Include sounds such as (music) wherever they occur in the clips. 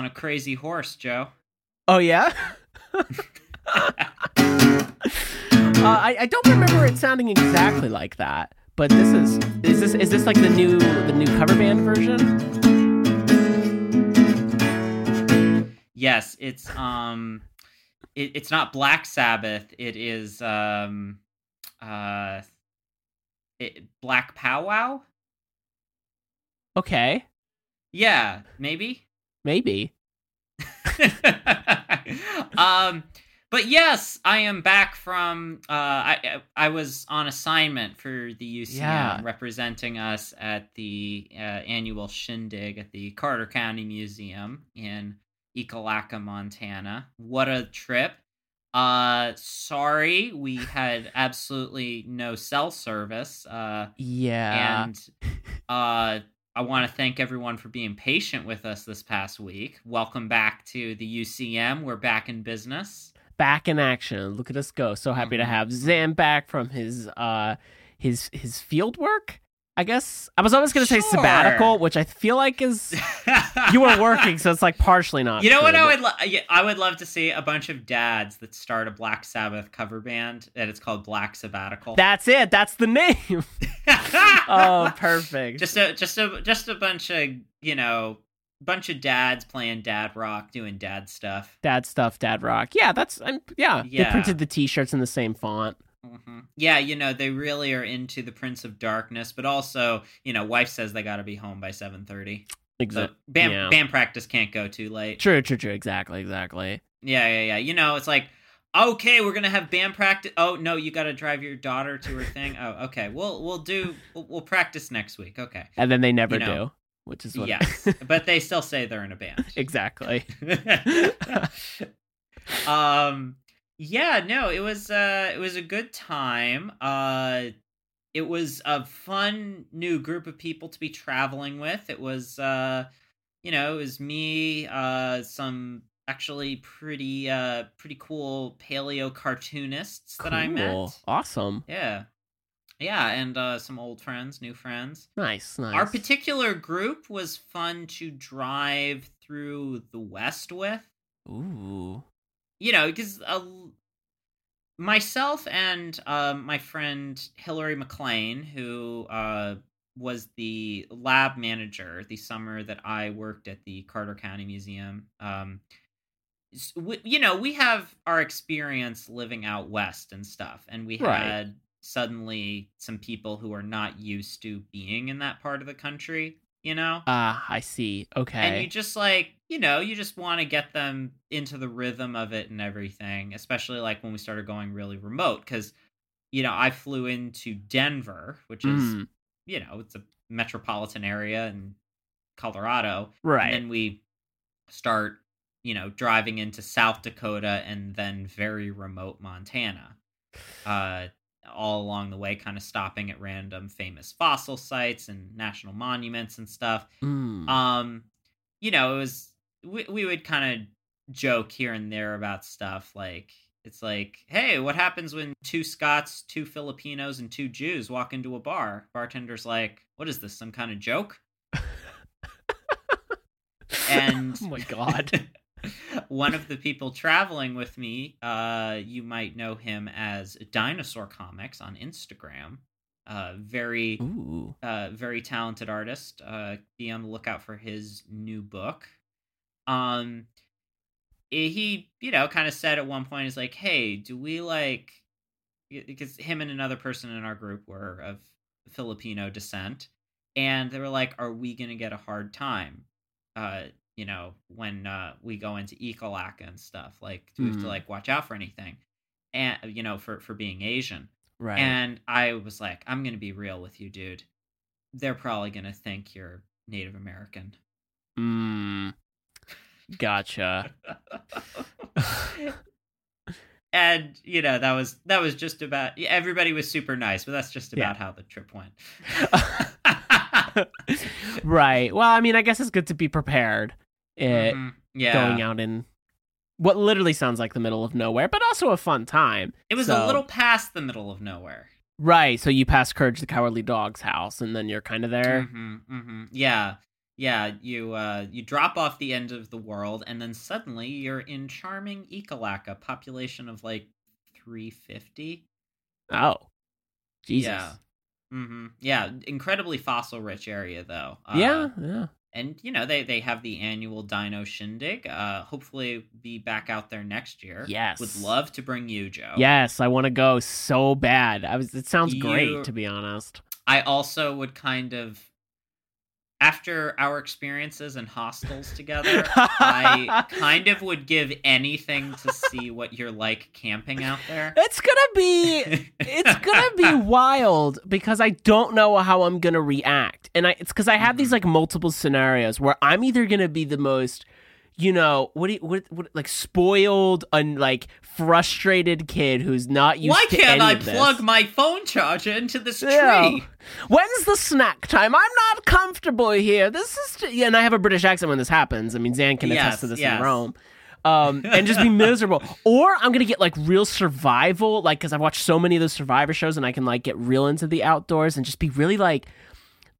On a crazy horse, Joe. Oh yeah. (laughs) uh, I, I don't remember it sounding exactly like that, but this is is this is this like the new the new cover band version? Yes, it's um it, it's not Black Sabbath, it is um uh it, Black Powwow? Okay, Yeah, maybe. Maybe. (laughs) um but yes i am back from uh i i was on assignment for the ucm Yeah. representing us at the uh, annual shindig at the carter county museum in ekalaka montana what a trip uh sorry we had (laughs) absolutely no cell service uh Yeah. and uh, I want to thank everyone for being patient with us this past week. Welcome back to the UCM. We're back in business. back in action. Look at us go. So happy to Mhm. have Xan back from his uh his his field work. I guess I was almost going to say sabbatical, which I feel like is (laughs) you were working, so it's like partially not. You know what true, I would lo- yeah, I would love to see a bunch of dads that start a Black Sabbath cover band and it's called Black Sabbatical. That's it. That's the name. (laughs) oh, perfect. just a just a just a bunch of you know bunch of dads playing dad rock, doing dad stuff. dad stuff, dad rock. Yeah, that's I'm yeah. They printed the t-shirts in the same font. Hmm Yeah, you know they really are into the Prince of Darkness, but also you know wife says they got to be home by seven thirty. So Exactly. band yeah. band practice can't go too late. True, true, true. Exactly, exactly. Yeah, yeah, yeah. You know, it's like, okay, we're gonna have band practice. Oh no, you got to drive your daughter to her thing. Oh, okay. We'll we'll do we'll, we'll practice next week. Okay. And then they never You know, do, which is what. Yes, (laughs) but they still say they're in a band. exactly. (laughs) (laughs) um. Yeah. No. It was. Uh. It was a good time. Uh. It was a fun new group of people to be traveling with. It was. Uh. You know, it was me. Uh. Some actually pretty. Uh. Pretty cool paleo cartoonists that I met. Cool. Awesome. Yeah. Yeah, and uh, some old friends, new friends. Nice, nice. Our particular group was fun to drive through the West with. Ooh. You know, because uh, myself and uh, my friend Hillary McLean, who uh, was the lab manager the summer that I worked at the Carter County Museum, um, we, you know, we have our experience living out west and stuff, and we Right. had suddenly some people who are not used to being in that part of the country, you know? Ah, I see. Okay. And you just like, you know, you just want to get them into the rhythm of it and everything, especially like when we started going really remote cuz you know, I flew into Denver, which is, Mm, you know, it's a metropolitan area in Colorado. right. And then we start, you know, driving into South Dakota and then very remote Montana. Uh all along the way kind of stopping at random famous fossil sites and national monuments and stuff Mm. um you know it was we, we would kind of joke here and there about stuff like it's like hey what happens when two scots two filipinos and two jews walk into a bar bartender's like what is this some kind of joke (laughs) and oh my (laughs) god. one of the people traveling with me uh you might know him as dinosaur comics on instagram uh very Ooh. uh, very talented artist. Uh, be on the lookout for his new book. Um, eh, he, you know, kind of said at one point, "Is like, hey, do we like because him and another person in our group were of Filipino descent, and they were like, "Are we gonna get a hard time?" Uh, you know, when uh, we go into Ekalaka and stuff, like, do we have Mhm. to like watch out for anything? And you know, for for being Asian. Right. And I was like, I'm gonna be real with you, dude. They're probably gonna think you're Native American. mm, gotcha. (laughs) and you know that was that was just about everybody was super nice, but that's just Yeah. about how the trip went. (laughs) right. Well, I mean, I guess it's good to be prepared. It, Mhm. Yeah, Going out in what literally sounds like the middle of nowhere, but also a fun time. it was So- a little past the middle of nowhere. Right. So you pass Courage the Cowardly Dog's house, and then you're kind of there. hmm hmm Yeah, yeah. You uh, you drop off the end of the world, and then suddenly you're in charming Ekalaka, population of like three fifty. Oh, Jesus. Yeah. Mm-hmm. Yeah, incredibly fossil rich area though. Uh, yeah. Yeah. and you know they they have the annual Dino Shindig. Uh, hopefully be back out there next year. Yes. would love to bring you, Joe. Yes, I want to go so bad. I was. It sounds You- great, to be honest. I also would kind of, after our experiences in hostels together, I (laughs) kind of would give anything to see what you're like camping out there. It's gonna be. It's gonna be (laughs) wild because I don't know how I'm gonna react, and I it's because I have these like multiple scenarios where I'm either gonna be the most, you know, what do you, what, what like spoiled and like frustrated kid who's not used Why to can't I plug my phone charger into this Yeah. tree? When's the snack time? I'm not comfortable here. This is yeah, and I have a British accent when this happens. I mean, Xan can attest Yes, to this yes. in Rome. Um, and just be (laughs) miserable. Or I'm gonna get like real survival, like because I've watched so many of those Survivor shows, and I can like get real into the outdoors and just be really like,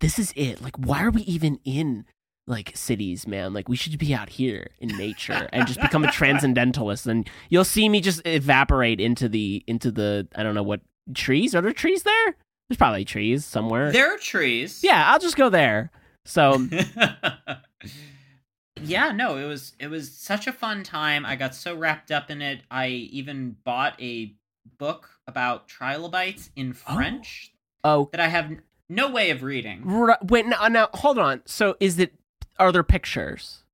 this is it. Like, why are we even in like cities, man? Like, we should be out here in nature and just become a transcendentalist. And you'll see me just evaporate into the into the I don't know what trees. Are there trees there? There's probably trees somewhere. There are trees. Yeah, I'll just go there. So (laughs) yeah, no, it was it was such a fun time. I got so wrapped up in it. I even bought a book about trilobites in Oh. French oh, that I have no way of reading. r- wait now, now hold on. So is it? Are there pictures?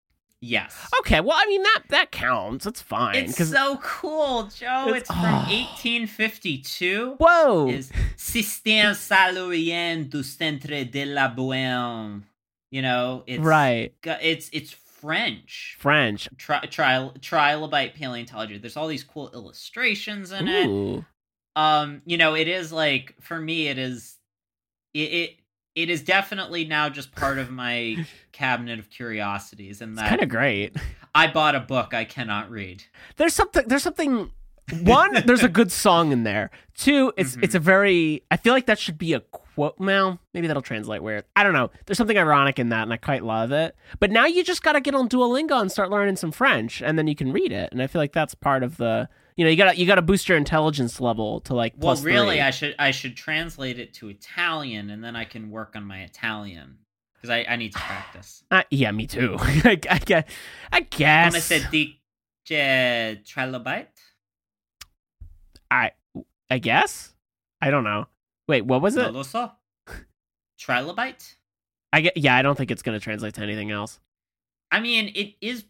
Yes. Okay, well, I mean that that counts. That's fine. It's so cool, Joe. It's- It's, from (sighs) oh. 1852. whoa, Is Système silurien du centre de la Bohème. You know, it's right? It's it's French. French. Tri- tri- trilobite paleontology. There's all these cool illustrations in it. Um, you know, it is like for me, it is it it, it is definitely now just part of my (laughs) cabinet of curiosities, and that's kind of great. I bought a book I cannot read. There's something. There's something. One, there's a good song in there. Two, it's Mhm. it's a very. I feel like that should be a quote. Well, maybe that'll translate weird. I don't know. There's something ironic in that, and I quite love it. But now you just got to get on Duolingo and start learning some French, and then you can read it. And I feel like that's part of the. You know, you got to you got to boost your intelligence level to like Well, really, three. I should I should translate it to Italian, and then I can work on my Italian because I, I need to practice. (sighs) Uh, yeah, me too. (laughs) I, I, guess- I guess. Come se dice trilobite? I I guess. I don't know. Wait, what was it? lo. Trilobite? I get. Yeah, I don't think it's gonna translate to anything else. I mean, it is.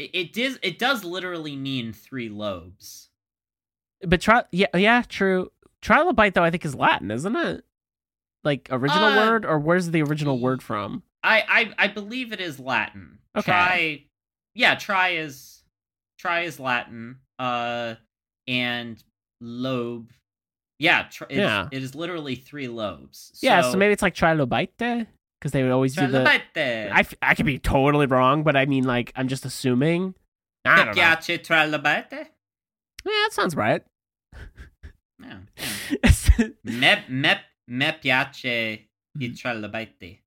It it does. It does literally mean three lobes. But try. Yeah, yeah, true. Trilobite though, I think is Latin, isn't it? Like original Uh, word, or where's the original word from? I I, I believe it is Latin. Okay. Try. Yeah, try is try is Latin. Uh, and lobe. Yeah, tr- Yeah. It is literally three lobes. yeah, so maybe it's like trilobite, because they would always do the. I, f- I could be totally wrong, but I mean, like, I'm just assuming. I don't know. Yeah, that sounds right. (laughs) Yeah. (laughs) me, me, me piace i Mhm.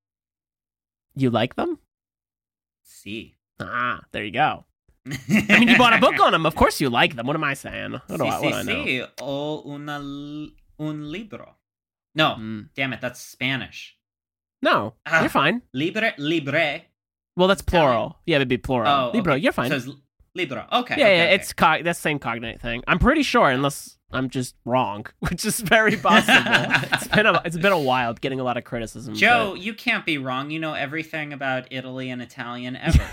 you like them? Si. Ah, there you go. I mean, you bought a book on (laughs) them. Of course, you like them. What am I saying? What do si, I, what si, I know? si. O una, un libro. No, Mm. damn it, that's Spanish. No, Ah. you're fine. Libre, libre. Well, that's plural. Yeah, it'd be plural. Oh, Libro, okay. you're fine. So libro. Okay. yeah, okay, yeah, okay. it's co- that's same cognate thing. I'm pretty sure, unless I'm just wrong, (laughs) which is very possible. (laughs) it's been a it's been a while getting a lot of criticism. Joe, you can't be wrong. You know everything about Italy and Italian ever.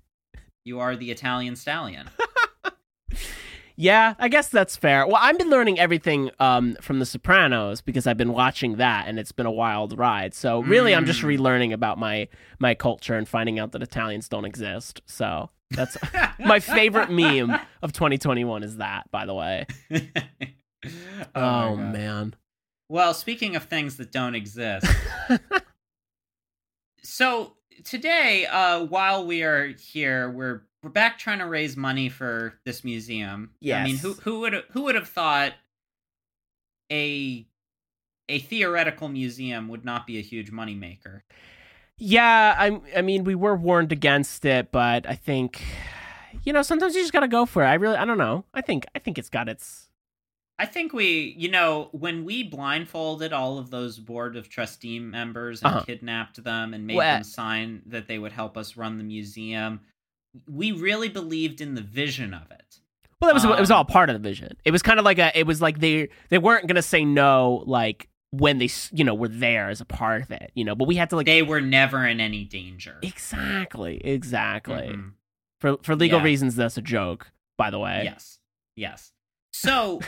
(laughs) you are the Italian stallion. Yeah, I guess that's fair. Well, I've been learning everything um, from The Sopranos because I've been watching that, and it's been a wild ride. So really, mm. I'm just mm. relearning about my my culture and finding out that Italians don't exist. So that's (laughs) my favorite meme of 2021 is that, by the way. (laughs) oh, oh man. Well, speaking of things that don't exist, (laughs) so today, uh, while we are here, we're we're back trying to raise money for this museum. Yeah, I mean, who who would who would have thought a a theoretical museum would not be a huge moneymaker? Yeah, I I mean, we were warned against it, but I think you know sometimes you just got to go for it. I really I don't know. I think I think it's got its I think we, you know, when we blindfolded all of those board of trustee members and uh-huh. kidnapped them and made well, them sign that they would help us run the museum, we really believed in the vision of it. Well, it was um, it was all part of the vision. It was kind of like a it was like they they weren't going to say no like when they you know were there as a part of it, you know, but we had to like they were never in any danger. Exactly. Exactly. Mm-hmm. For for legal yeah. reasons that's a joke, by the way. Yes. Yes. So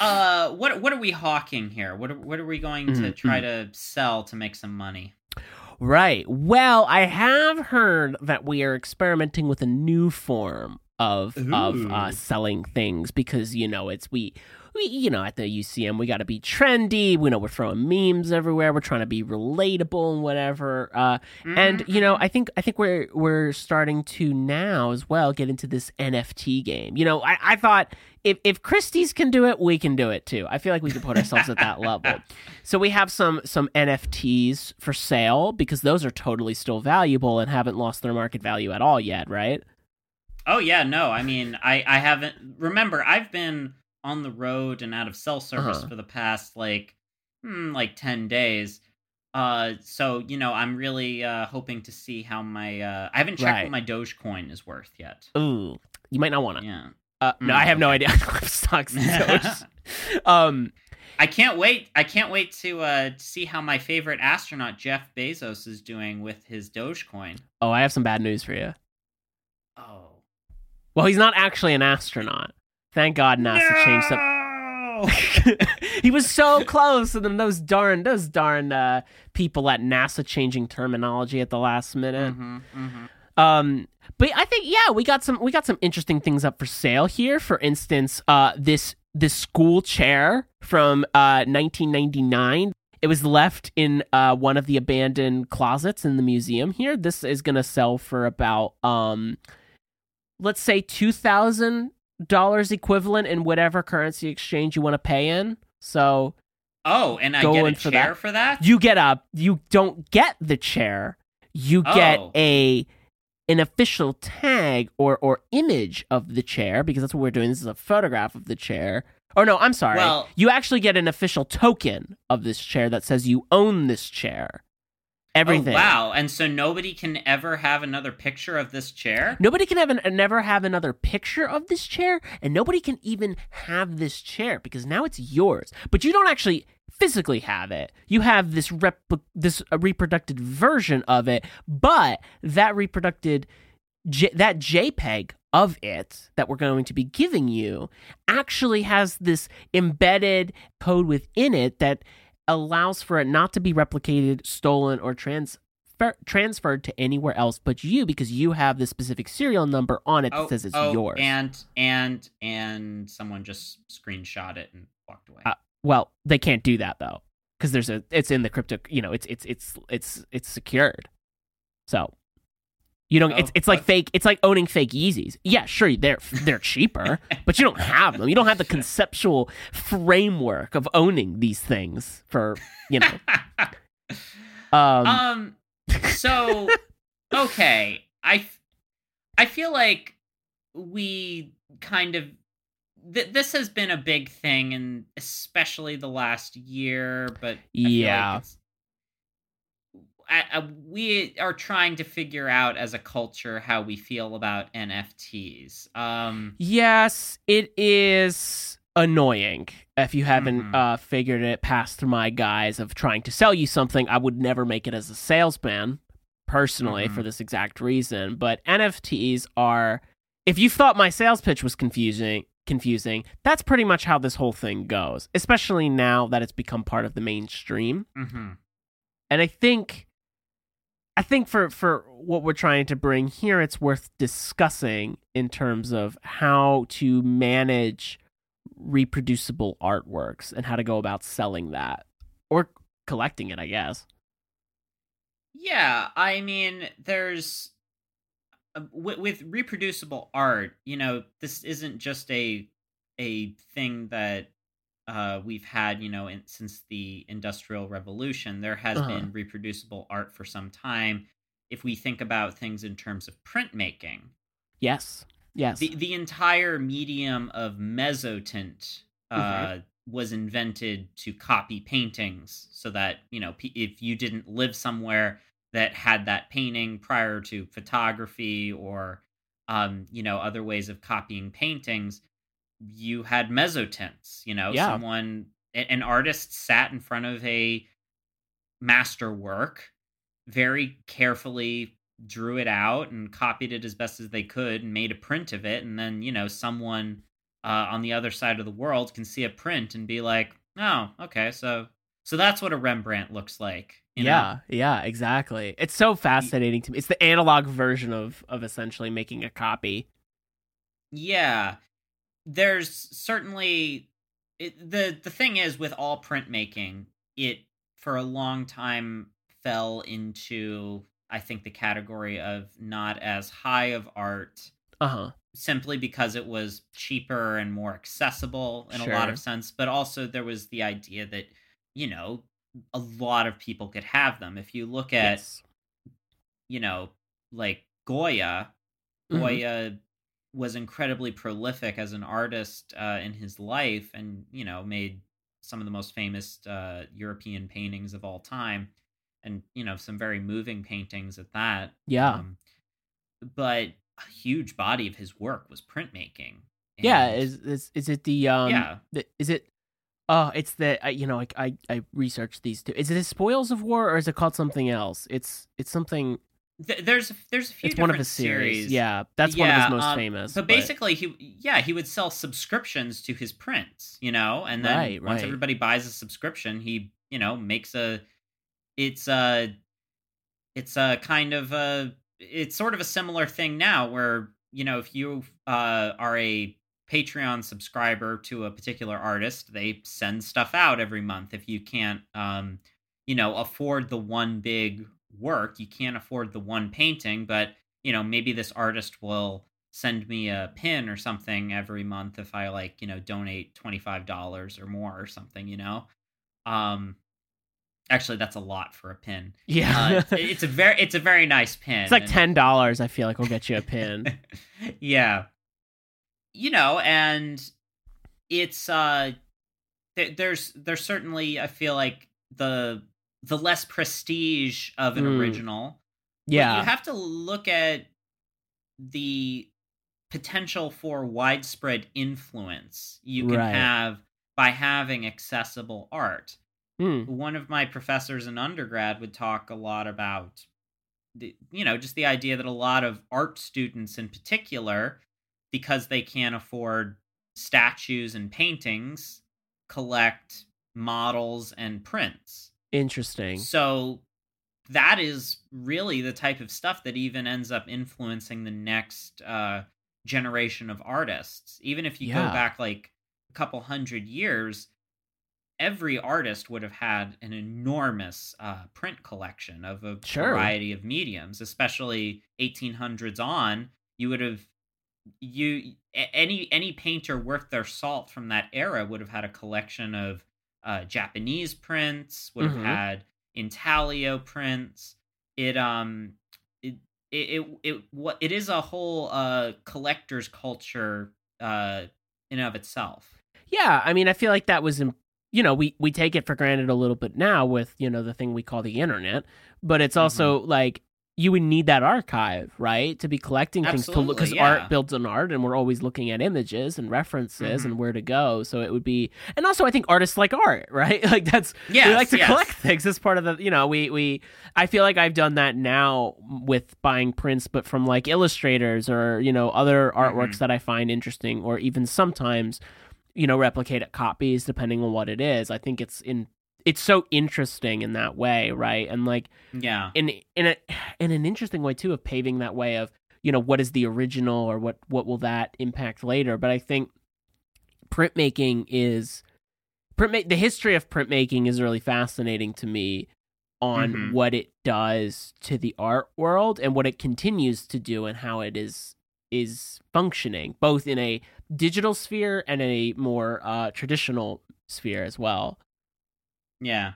uh what what are we hawking here? What are, what are we going mm-hmm. to try mm-hmm. to sell to make some money? Right. Well, I have heard that we are experimenting with a new form of Ooh. of uh, selling things because you know it's we we you know at the UCM we got to be trendy. We know we're throwing memes everywhere. We're trying to be relatable and whatever. Uh, mm-hmm. And you know I think I think we're we're starting to now as well get into this NFT game. You know I, I thought if if Christie's can do it, we can do it too. I feel like we can put ourselves at that level. (laughs) So we have some some NFTs for sale because those are totally still valuable and haven't lost their market value at all yet, right? Oh yeah, no. I mean, I I haven't. Remember, I've been on the road and out of cell service uh-huh. for the past like hmm, like ten days. Uh, so you know, I'm really uh hoping to see how my uh I haven't checked right. what my Dogecoin is worth yet. Ooh, you might not want to. Yeah. Uh, no, mm, I have okay. no idea. (laughs) stocks (laughs) um, I can't wait. I can't wait to uh, see how my favorite astronaut Jeff Bezos is doing with his Dogecoin. Oh, I have some bad news for you. Oh. Well, he's not actually an astronaut. Thank God NASA no! changed (laughs) some. he was so close, and then those darn those darn uh, people at NASA changing terminology at the last minute. Mm-hmm, mm-hmm. Um, but I think yeah, we got some we got some interesting things up for sale here. For instance, uh, this this school chair from uh, 1999. It was left in uh, one of the abandoned closets in the museum here. This is going to sell for about, um, let's say, two thousand dollars equivalent in whatever currency exchange you want to pay in. So, oh, and I get a chair for that. for that. You get a. You don't get the chair. You get oh. a an official tag or or image of the chair because that's what we're doing. This is a photograph of the chair. Or no, I'm sorry. Well, you actually get an official token of this chair that says you own this chair. Everything. Oh, wow. And so nobody can ever have another picture of this chair? Nobody can have an, never have another picture of this chair, and nobody can even have this chair because now it's yours. But you don't actually physically have it. You have this rep this uh, reproduced version of it, but that reproduced J- that JPEG of it that we're going to be giving you actually has this embedded code within it that allows for it not to be replicated, stolen, or trans transferred to anywhere else but you because you have the specific serial number on it that oh, says it's oh, yours. And and and someone just screenshot it and walked away. Uh, well, they can't do that though because there's a it's in the crypto. You know, it's it's it's it's it's secured. So you don't. Oh, it's it's like fake. It's like owning fake Yeezys. Yeah, sure, they're they're cheaper, (laughs) but you don't have them. You don't have the conceptual framework of owning these things for you know. (laughs) um. um so (laughs) okay, I I feel like we kind of th- this has been a big thing, and especially the last year. But yeah, like I, I, we are trying to figure out as a culture how we feel about NFTs. Um, yes, it is. annoying. If you haven't Mhm. uh, figured it past through my guise of trying to sell you something, I would never make it as a salesman personally Mhm. for this exact reason. But NFTs are if you thought my sales pitch was confusing confusing, that's pretty much how this whole thing goes, especially now that it's become part of the mainstream. hmm And I think I think for for what we're trying to bring here it's worth discussing in terms of how to manage reproducible artworks and how to go about selling that or collecting it, I guess. Yeah, I mean, there's uh, with, with reproducible art. You know, this isn't just a a thing that uh, we've had. You know, in, since the Industrial Revolution, there has Uh-huh. been reproducible art for some time. If we think about things in terms of printmaking, Yes. Yes. the the entire medium of mezzotint uh, was invented to copy paintings, so that you know p- if you didn't live somewhere that had that painting prior to photography or um, you know other ways of copying paintings, you had mezzotints. You know, Yeah. someone an artist sat in front of a masterwork, very carefully drew it out and copied it as best as they could and made a print of it and then you know someone uh, on the other side of the world can see a print and be like oh okay so so that's what a rembrandt looks like you know? yeah, yeah, exactly. It's so fascinating to me. It's the analog version of of essentially making a copy. yeah there's certainly it, the the thing is with all printmaking it for a long time fell into i think the category of not as high of art Uh-huh. simply because it was cheaper and more accessible in a lot of sense but also there was the idea that you know a lot of people could have them if you look at Yes. you know like goya Mhm. goya was incredibly prolific as an artist uh, in his life and you know made some of the most famous uh, european paintings of all time and you know some very moving paintings at that Yeah. um, but a huge body of his work was printmaking. yeah, is is is it the um yeah, the, is it oh it's the I, you know I, I i researched these two is it the spoils of war or is it called something else it's it's something Th- there's there's a few it's one of different his series. series. yeah that's one of his most um, famous But basically, he yeah he would sell subscriptions to his prints, you know, and then Right, once right. everybody buys a subscription, he you know makes a it's a it's a kind of a it's sort of a similar thing now where you know if you uh, are a Patreon subscriber to a particular artist, they send stuff out every month. If you can't, um, you know, afford the one big work, you can't afford the one painting, but you know, maybe this artist will send me a pin or something every month if I like, you know, donate twenty five dollars or more or something. You know, um, actually, that's a lot for a pin. yeah Uh, it's, (laughs) a very, it's a very nice pin. it's like and- ten dollars i feel like we'll get you a pin (laughs) yeah you know and it's uh th- there's there's certainly i feel like the the less prestige of an Mm. original but yeah you have to look at the potential for widespread influence you can Right. have by having accessible art Hmm. one of my professors in undergrad would talk a lot about the, you know just the idea that a lot of art students in particular because they can't afford statues and paintings collect models and prints interesting so that is really the type of stuff that even ends up influencing the next uh, generation of artists. Even if you Yeah. go back like a couple hundred years, every artist would have had an enormous uh, print collection of a Sure. variety of mediums, especially 1800s on. You would have you any any painter worth their salt from that era would have had a collection of uh, Japanese prints, would have Mhm. had intaglio prints. It um it it it, it it is a whole uh collector's culture uh in and of itself. Yeah, I mean, I feel like that was, you know, we we take it for granted a little bit now with you know the thing we call the internet, but it's also like you would need that archive, right, to be collecting things to look because yeah. art builds on art, and we're always looking at images and references Mhm. and where to go. So it would be, and also I think artists like art, (laughs) right? Like that's yeah, we like to yes. collect things as part of the, you know, we we. I feel like I've done that now with buying prints, but from like illustrators or you know other artworks Mhm. that I find interesting, or even sometimes, you know, replicate copies depending on what it is. I think it's in. It's so interesting in that way, right? And like Yeah. in in a in an interesting way too of paving that way of you know what is the original or what what will that impact later but i think printmaking is printma- the history of printmaking is really fascinating to me on Mhm. what it does to the art world and what it continues to do and how it is is functioning both in a digital sphere and a more uh, traditional sphere as well Yeah.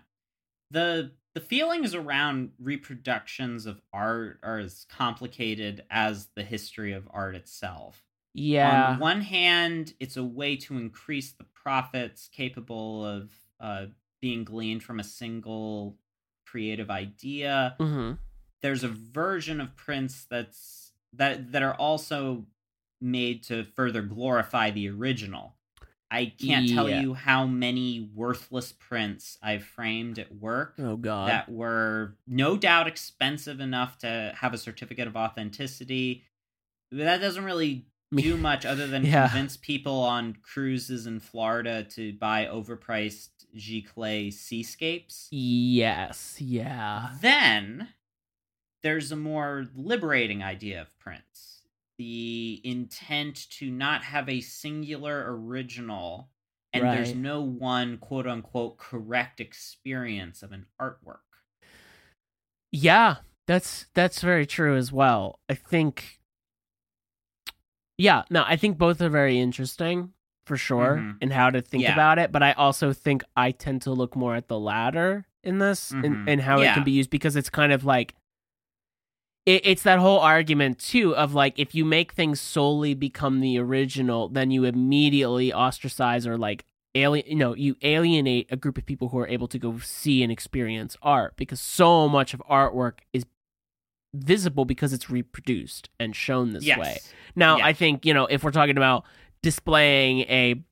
The the feelings around reproductions of art are as complicated as the history of art itself. yeah On one hand, it's a way to increase the profits capable of uh, being gleaned from a single creative idea. hmm There's a version of prints that's that that are also made to further glorify the original. I can't tell you how many worthless prints I've framed at work oh god that were no doubt expensive enough to have a certificate of authenticity. But that doesn't really do much other than (laughs) Yeah. convince people on cruises in Florida to buy overpriced Giclée seascapes. Yes, yeah. Then there's a more liberating idea of prints. The intent to not have a singular original and there's no one quote unquote correct experience of an artwork. Yeah, that's that's very true as well. I think Yeah, no, I think both are very interesting for sure Mhm. in how to think Yeah. about it, but I also think I tend to look more at the latter in this and, Mhm. and how it can be used because it's kind of like it, it's that whole argument too of like if you make things solely become the original, then you immediately ostracize or like alien you know you alienate a group of people who are able to go see and experience art because so much of artwork is visible because it's reproduced and shown this yes. way. Now, Yeah. I think you know if we're talking about displaying a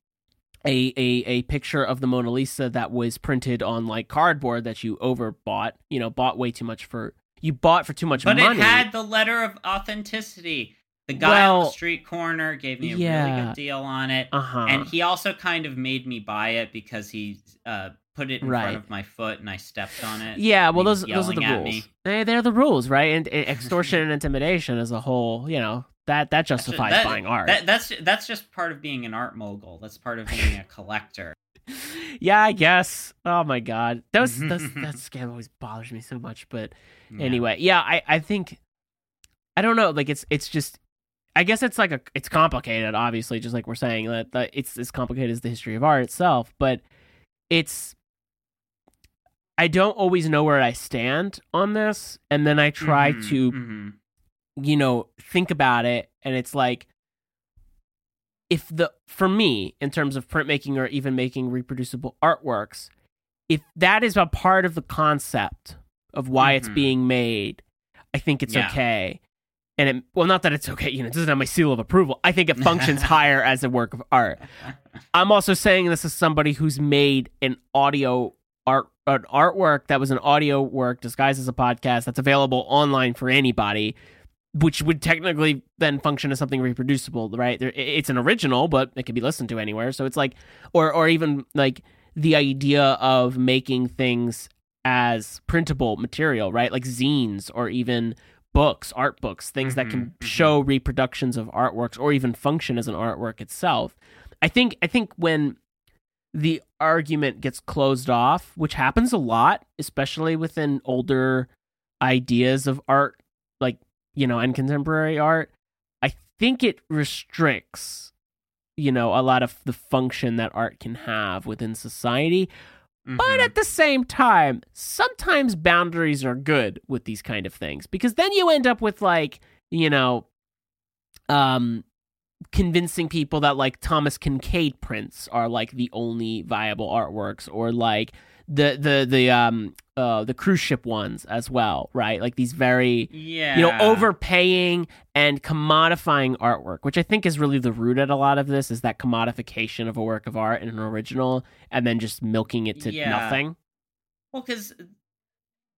a, a a picture of the Mona Lisa that was printed on like cardboard that you overbought, you know, bought way too much for you bought for too much But money. But it had the letter of authenticity. The guy on the street corner gave me a really good deal on it. uh-huh. And he also kind of made me buy it because he uh, put it in Right. front of my foot and I stepped on it. yeah, well those those are the rules. They they're the rules, right? And, and (laughs) extortion and intimidation as a whole, you know, that that justifies that- buying art. That, that's that's just part of being an art mogul. That's part of being a collector. (laughs) yeah, I guess. Oh my god. Those (laughs) those that scam always bothers me so much, but Yeah. anyway yeah i i think i don't know like it's it's just i guess it's like a it's complicated obviously just like we're saying that, that it's as complicated as the history of art itself but it's i don't always know where i stand on this and then i try Mhm, to mhm. you know think about it and it's like if the for me in terms of printmaking or even making reproducible artworks if that is a part of the concept of why it's Mhm. being made i think it's Yeah. okay and it well not that it's okay you know it doesn't have my seal of approval i think it functions (laughs) higher as a work of art i'm also saying this as somebody who's made an audio art an artwork that was an audio work disguised as a podcast that's available online for anybody which would technically then function as something reproducible right? It's an original but it can be listened to anywhere. So it's like or or even like the idea of making things as printable material right? Like zines or even books art books things that can Mhm, mhm. show reproductions of artworks or even function as an artwork itself. I think i think when the argument gets closed off which happens a lot especially within older ideas of art you know and contemporary art i think it restricts you know a lot of the function that art can have within society but Mhm. at the same time, sometimes boundaries are good with these kind of things because then you end up with like, you know, um convincing people that like Thomas Kinkade prints are like the only viable artworks or like the the the um uh, the cruise ship ones as well, right? Like these very Yeah. you know overpaying and commodifying artwork, which I think is really the root at a lot of this is that commodification of a work of art and an original, and then just milking it to Yeah. nothing. Well, because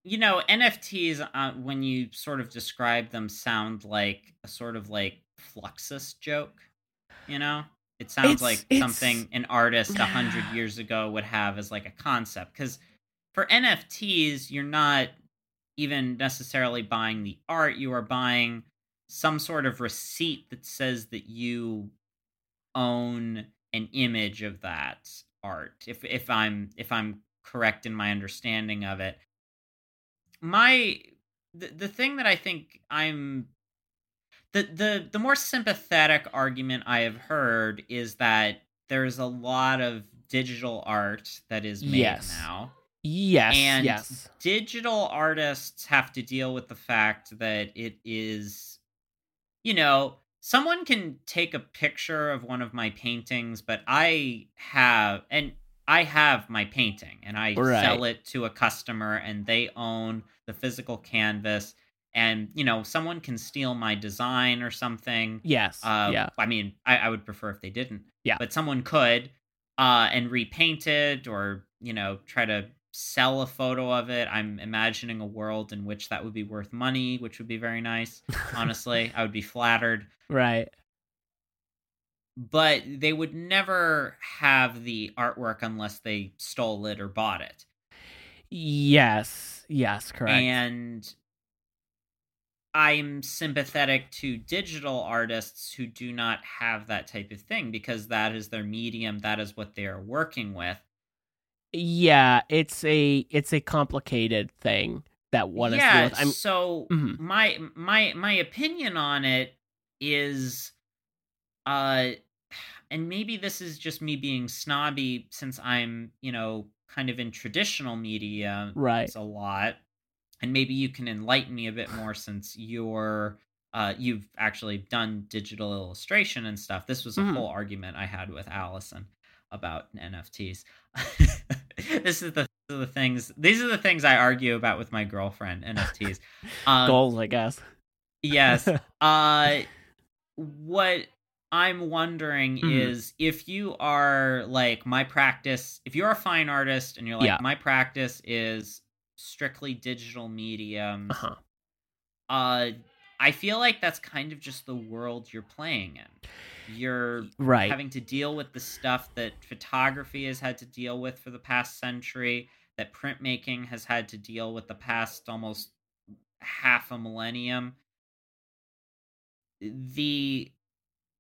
you know NFTs, uh, when you sort of describe them, sound like a sort of like Fluxus joke. You know, it sounds It's- like it's- something an artist a hundred (sighs) years ago would have as like a concept. Because for NFTs, you're not even necessarily buying the art; you are buying some sort of receipt that says that you own an image of that art. If if I'm if I'm correct in my understanding of it. My the, the thing that I think I'm the the the more sympathetic argument I have heard is that there's a lot of digital art that is made Yes. now. Yes, And yes, digital artists have to deal with the fact that it is you know someone can take a picture of one of my paintings but i have and i have my painting and i Right. sell it to a customer and they own the physical canvas and you know someone can steal my design or something yes, uh, yeah, I mean, I, I would prefer if they didn't. Yeah. But someone could, uh, and repaint it, or you know, try to sell a photo of it. I'm imagining a world in which that would be worth money, which would be very nice. Honestly, (laughs) I would be flattered. right. But they would never have the artwork unless they stole it or bought it. Yes, yes, correct. And I'm sympathetic to digital artists who do not have that type of thing because that is their medium, that is what they are working with. Yeah, it's a it's a complicated thing that one has to deal yeah. I'm so Mhm. my my my opinion on it is uh and maybe this is just me being snobby since I'm, you know, kind of in traditional media right. a lot and maybe you can enlighten me a bit more since you're uh, you've actually done digital illustration and stuff this was a Mhm. whole argument i had with allison about nfts (laughs) (laughs) this is the, these are the things these are the things i argue about with my girlfriend nfts (laughs) um, Goals, I guess. yes (laughs) uh what i'm wondering Mhm. is if you are like my practice if you're a fine artist and you're like Yeah. my practice is strictly digital mediums Uh-huh. uh i feel like that's kind of just the world you're playing in you're Right. having to deal with the stuff that photography has had to deal with for the past century that printmaking has had to deal with the past almost half a millennium the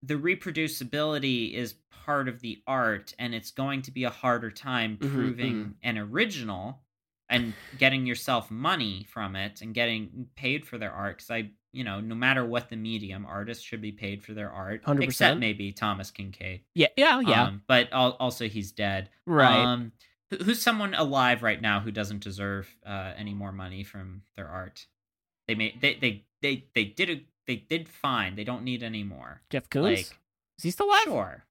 the reproducibility is part of the art and it's going to be a harder time Mhm, proving mhm. an original and getting yourself money from it and getting paid for their art because i you know no matter what the medium artists should be paid for their art 100%. except maybe thomas kinkade yeah, yeah, yeah. um, but al- also he's dead right. um who's someone alive right now who doesn't deserve uh, any more money from their art they made they they they, they did a, they did fine they don't need any more Jeff Koons? like is he still alive? sure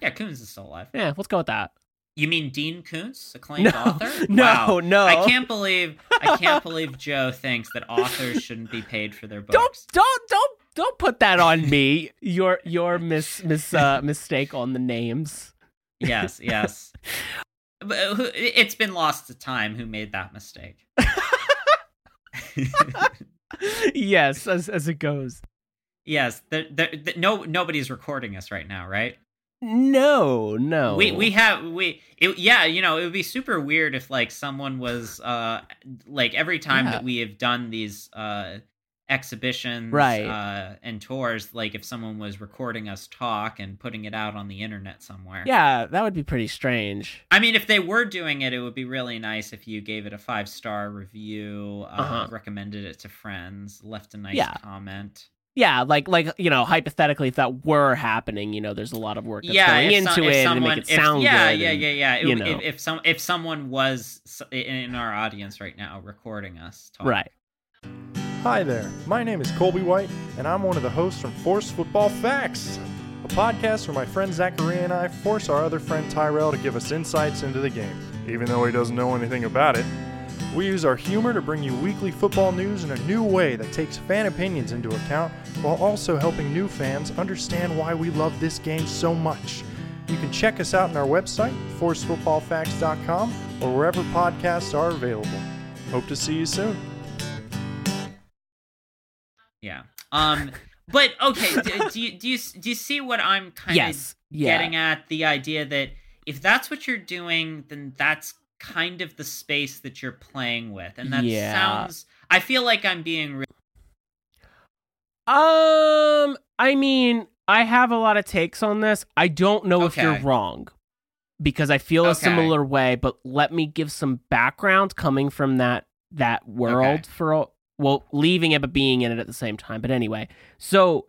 yeah Koons is still alive Yeah, let's go with that. You mean Dean Koontz, acclaimed No, author? (laughs) no, Wow. no. I can't believe I can't (laughs) believe Joe thinks that authors shouldn't be paid for their books. Don't don't don't don't put that on me. Your your mis mis uh, (laughs) mistake on the names. Yes, yes. Uh, who- it's been lost to time who made that mistake. yes, as as it goes. yes, there, there- no nobody's recording us right now, right? No, no. We we have we it, yeah, you know, it would be super weird if like someone was uh like every time Yeah. that we have done these uh exhibitions Right. uh and tours like if someone was recording us talk and putting it out on the internet somewhere. Yeah, that would be pretty strange. I mean if they were doing it it would be really nice if you gave it a 5-star review, uh Uh-huh. recommended it to friends, left a nice Yeah. comment. Yeah, like like you know, hypothetically, if that were happening, you know, there's a lot of work that's yeah, going into some- if it and someone, make it if- sound yeah, good. yeah, and- yeah, yeah. It you know. if, if some if someone was in our audience right now recording us, talk. Right. Hi there, my name is Colby White, and I'm one of the hosts from Force Football Facts, a podcast where my friend Zachary and I force our other friend Tyrell to give us insights into the game, even though he doesn't know anything about it. We use our humor to bring you weekly football news in a new way that takes fan opinions into account while also helping new fans understand why we love this game so much. You can check us out on our website, forcefootballfacts.com, or wherever podcasts are available. Hope to see you soon. Yeah. Um. But okay. do, do you do you do you see what I'm kind Yes. of Yeah. getting at? The idea that if that's what you're doing, then that's kind of the space that you're playing with, and that Yeah. sounds. I feel like I'm being. Re- Um, I mean, I have a lot of takes on this. I don't know if you're wrong because I feel a similar way, but let me give some background coming from that that world Okay. for well, leaving it but being in it at the same time. But anyway, so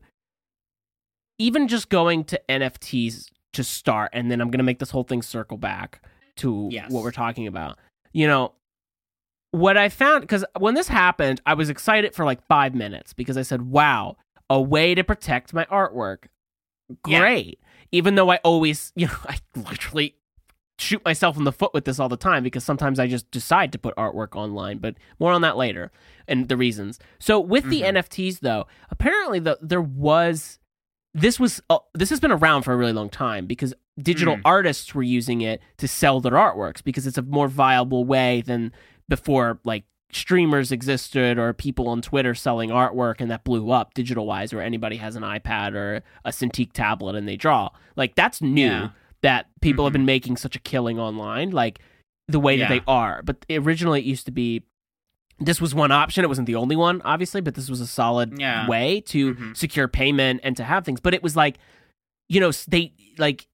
even just going to NFTs to start and then I'm going to make this whole thing circle back to Yes. what we're talking about. You know, what I found because when this happened, I was excited for like five minutes because I said, "Wow, a way to protect my artwork." Yeah. Great, even though I always, (laughs) you know, I literally shoot myself in the foot with this all the time because sometimes I just decide to put artwork online. But more on that later and the reasons. So with the Mhm. NFTs, though, apparently the, there was this was uh, this has been around for a really long time because digital Mm. artists were using it to sell their artworks because it's a more viable way than before like streamers existed or people on Twitter selling artwork and that blew up digital wise where anybody has an iPad or a Cintiq tablet and they draw. Like that's new Yeah. that people have Mhm. been making such a killing online like the way that they are. But originally it used to be this was one option. It wasn't the only one, obviously, but this was a solid Yeah. way to Mhm. secure payment and to have things. But it was like, you know, they like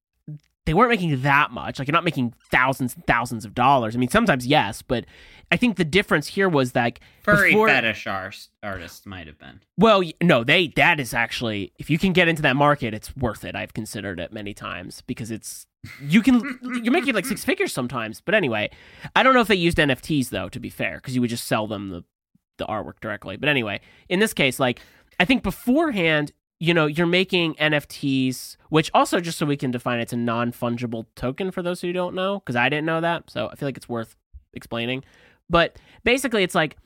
they weren't making that much. Like you're not making thousands and thousands of dollars. I mean, sometimes yes, but I think the difference here was like Furry before- fetish ars- artists might have been. well, no, they that is actually if you can get into that market, it's worth it. I've considered it many times because it's you can (laughs) you're making like six figures sometimes. But anyway, I don't know if they used NFTs though. To be fair, because you would just sell them the the artwork directly. But anyway, in this case, like I think beforehand, you know, you're making NFTs, which also just so we can define, it's a non fungible token for those who don't know, because I didn't know that. So I feel like it's worth explaining. But basically, it's like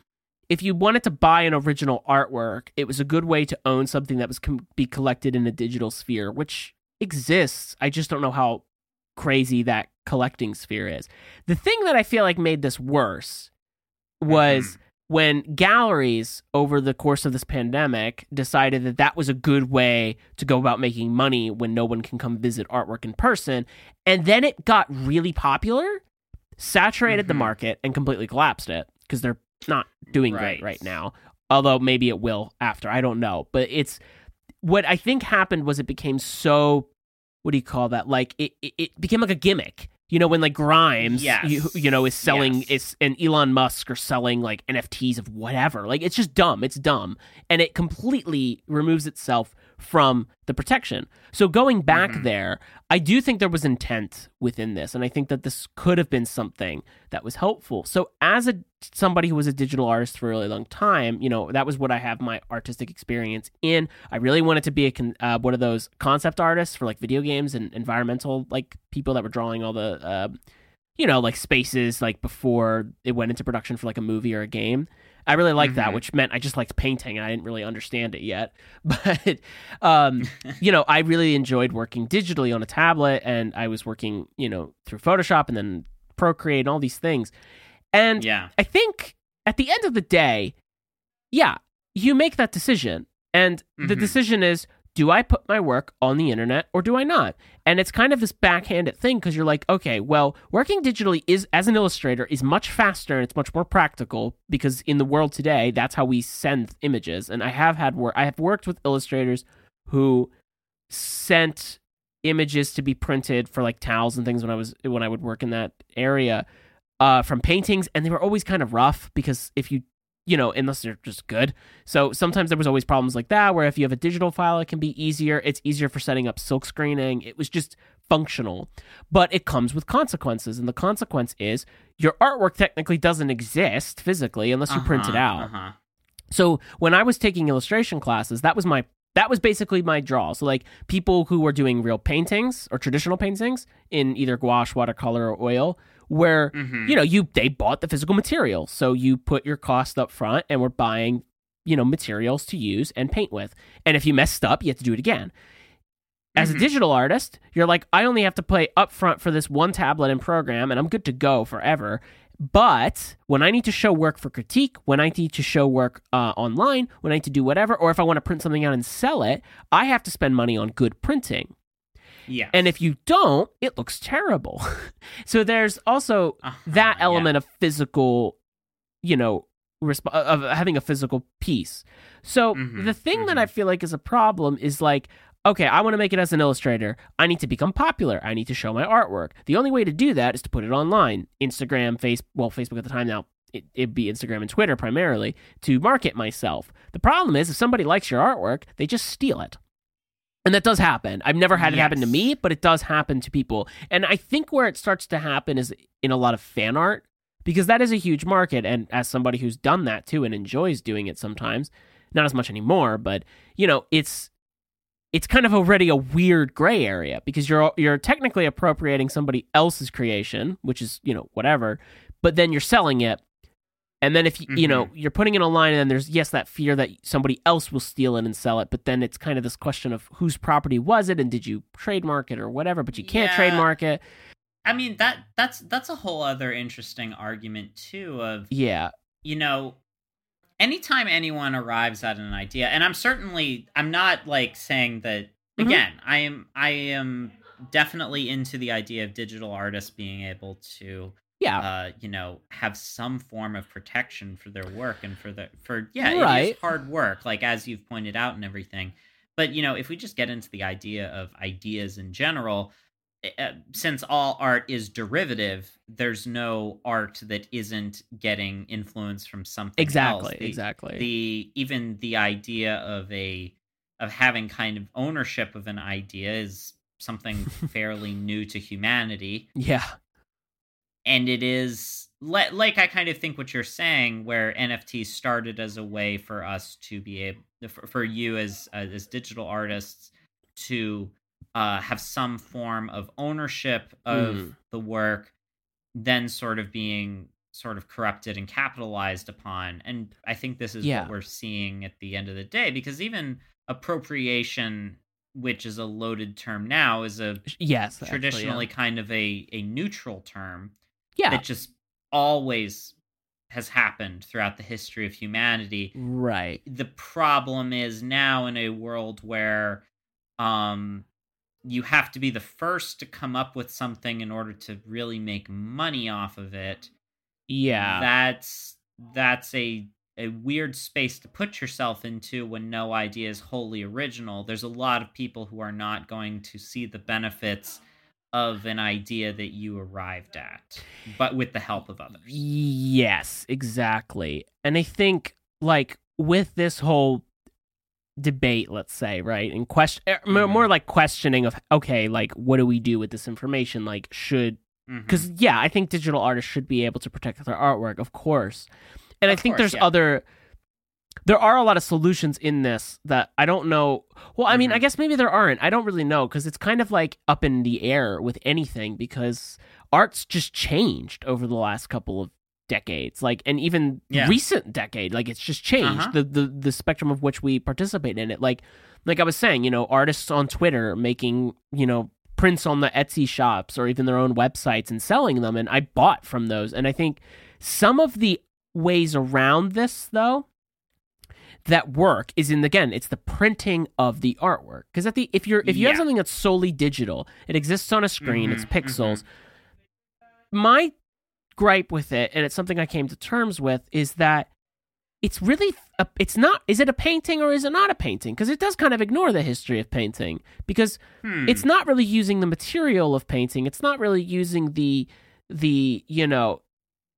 if you wanted to buy an original artwork, it was a good way to own something that was com- be collected in a digital sphere, which exists. I just don't know how crazy that collecting sphere is. The thing that I feel like made this worse was mm-hmm. When galleries over the course of this pandemic decided that that was a good way to go about making money when no one can come visit artwork in person and then it got really popular saturated the Mhm. market and completely collapsed it because they're not doing great Right. right now although maybe it will after i don't know but it's what i think happened was it became so what do you call that like it, it, it became like a gimmick you know when like grimes Yes. you, you know is selling Yes. is and elon musk are selling like nfts of whatever like it's just dumb it's dumb and it completely removes itself from the protection. So going back Mhm. there i do think there was intent within this and i think that this could have been something that was helpful. So as a somebody who was a digital artist for a really long time you know that was what i have my artistic experience in. I really wanted to be a con- uh, one of those concept artists for like video games and environmental like people that were drawing all the uh, you know like spaces like before it went into production for like a movie or a game i really liked that Mhm. which meant i just liked painting and i didn't really understand it yet (laughs) but um you know i really enjoyed working digitally on a tablet and i was working you know through photoshop and then procreate and all these things and yeah. I think at the end of the day, yeah, you make that decision. And the Mhm. decision is do I put my work on the internet or do I not? And it's kind of this backhanded thing because you're like, okay, well, working digitally is as an illustrator is much faster and it's much more practical because in the world today, that's how we send images. And I have had work I have worked with illustrators who sent images to be printed for like towels and things when I was when I would work in that area uh, from paintings, and they were always kind of rough because if you, you know, unless they're just good. So sometimes there was always problems like that, where if you have a digital file, it can be easier. It's easier for setting up silk screening. It was just functional, but it comes with consequences, and the consequence is your artwork technically doesn't exist physically unless you print it Uh-huh, out. uh-huh. So when I was taking illustration classes, that was my that was basically my draw. So like people who were doing real paintings or traditional paintings in either gouache, watercolor, or oil where Mhm. you know you they bought the physical material. So you put your cost up front and we're buying you know materials to use and paint with. And if you messed up you have to do it again. As a Mhm. digital artist you're like i only have to pay up front for this one tablet and program and i'm good to go forever. But when i need to show work for critique when i need to show work uh, online when i need to do whatever or if i want to print something out and sell it i have to spend money on good printing yeah. and if you don't, it looks terrible. (laughs) so there's also Uh-huh, that yeah. element of physical, you know, resp- of having a physical piece. So Mhm, the thing that mhm. I feel like is a problem is like, okay, I want to make it as an illustrator. I need to become popular. I need to show my artwork. The only way to do that is to put it online, Instagram, face, well, Facebook at the time now. It, it'd be Instagram and Twitter primarily to market myself. The problem is, if somebody likes your artwork, they just steal it. And that does happen. I've never had it happen to me, but it does happen to people. And I think where it starts to happen is in a lot of fan art, because that is a huge market. And as somebody who's done that too and enjoys doing it sometimes, not as much anymore, but you know, it's it's kind of already a weird gray area because you're you're technically appropriating somebody else's creation, which is you know whatever, but then you're selling it. And then if you, you know you're putting in a line, and then there's yes that fear that somebody else will steal it and sell it, but then it's kind of this question of whose property was it and did you trademark it or whatever, but you can't Yeah. trademark it. I mean that that's that's a whole other interesting argument too of Yeah, you know anytime anyone arrives at an idea and I'm certainly I'm not like saying that Mhm. again I am I am definitely into the idea of digital artists being able to yeah, uh you know have some form of protection for their work and for the for yeah Right. is hard work like as you've pointed out and everything but you know if we just get into the idea of ideas in general uh, since all art is derivative there's no art that isn't getting influence from something exactly. The- exactly. the even the idea of a of having kind of ownership of an idea is something (laughs) fairly new to humanity yeah, and it is like I kind of think what you're saying, where NFTs started as a way for us to be able, for, for you as uh, as digital artists to uh, have some form of ownership of Mhm. the work, then sort of being sort of corrupted and capitalized upon. And I think this is Yeah. what we're seeing at the end of the day, because even appropriation, which is a loaded term now, is a yes. actually, yeah. traditionally kind of a a neutral term yeah, that just always has happened throughout the history of humanity. right. The problem is now in a world where um you have to be the first to come up with something in order to really make money off of it. Yeah, That's that's a a weird space to put yourself into when no idea is wholly original. There's a lot of people who are not going to see the benefits of an idea that you arrived at, but with the help of others. Yes, exactly. And I think like with this whole debate, let's say, right, and question more, Mhm. more like questioning of okay, like what do we do with this information? Like should because yeah, I think digital artists should be able to protect their artwork, of course. And I think course, there's yeah. other there are a lot of solutions in this that I don't know. Well, I mean, I Mhm. guess maybe there aren't. I don't really know because it's kind of like up in the air with anything because art's just changed over the last couple of decades like and even Yeah. recent decade like it's just changed Uh-huh. the, the the spectrum of which we participate in it like like i was saying you know artists on twitter making you know prints on the etsy shops or even their own websites and selling them and i bought from those and i think some of the ways around this though that work is in again it's the printing of the artwork. Because at the if you're if you have something that's solely digital it exists on a screen it's Mhm, pixels. My gripe with it and it's something i came to terms with is that it's really a, it's not is it a painting or is it not a painting? Because it does kind of ignore the history of painting because Hmm. it's not really using the material of painting. It's not really using the the you know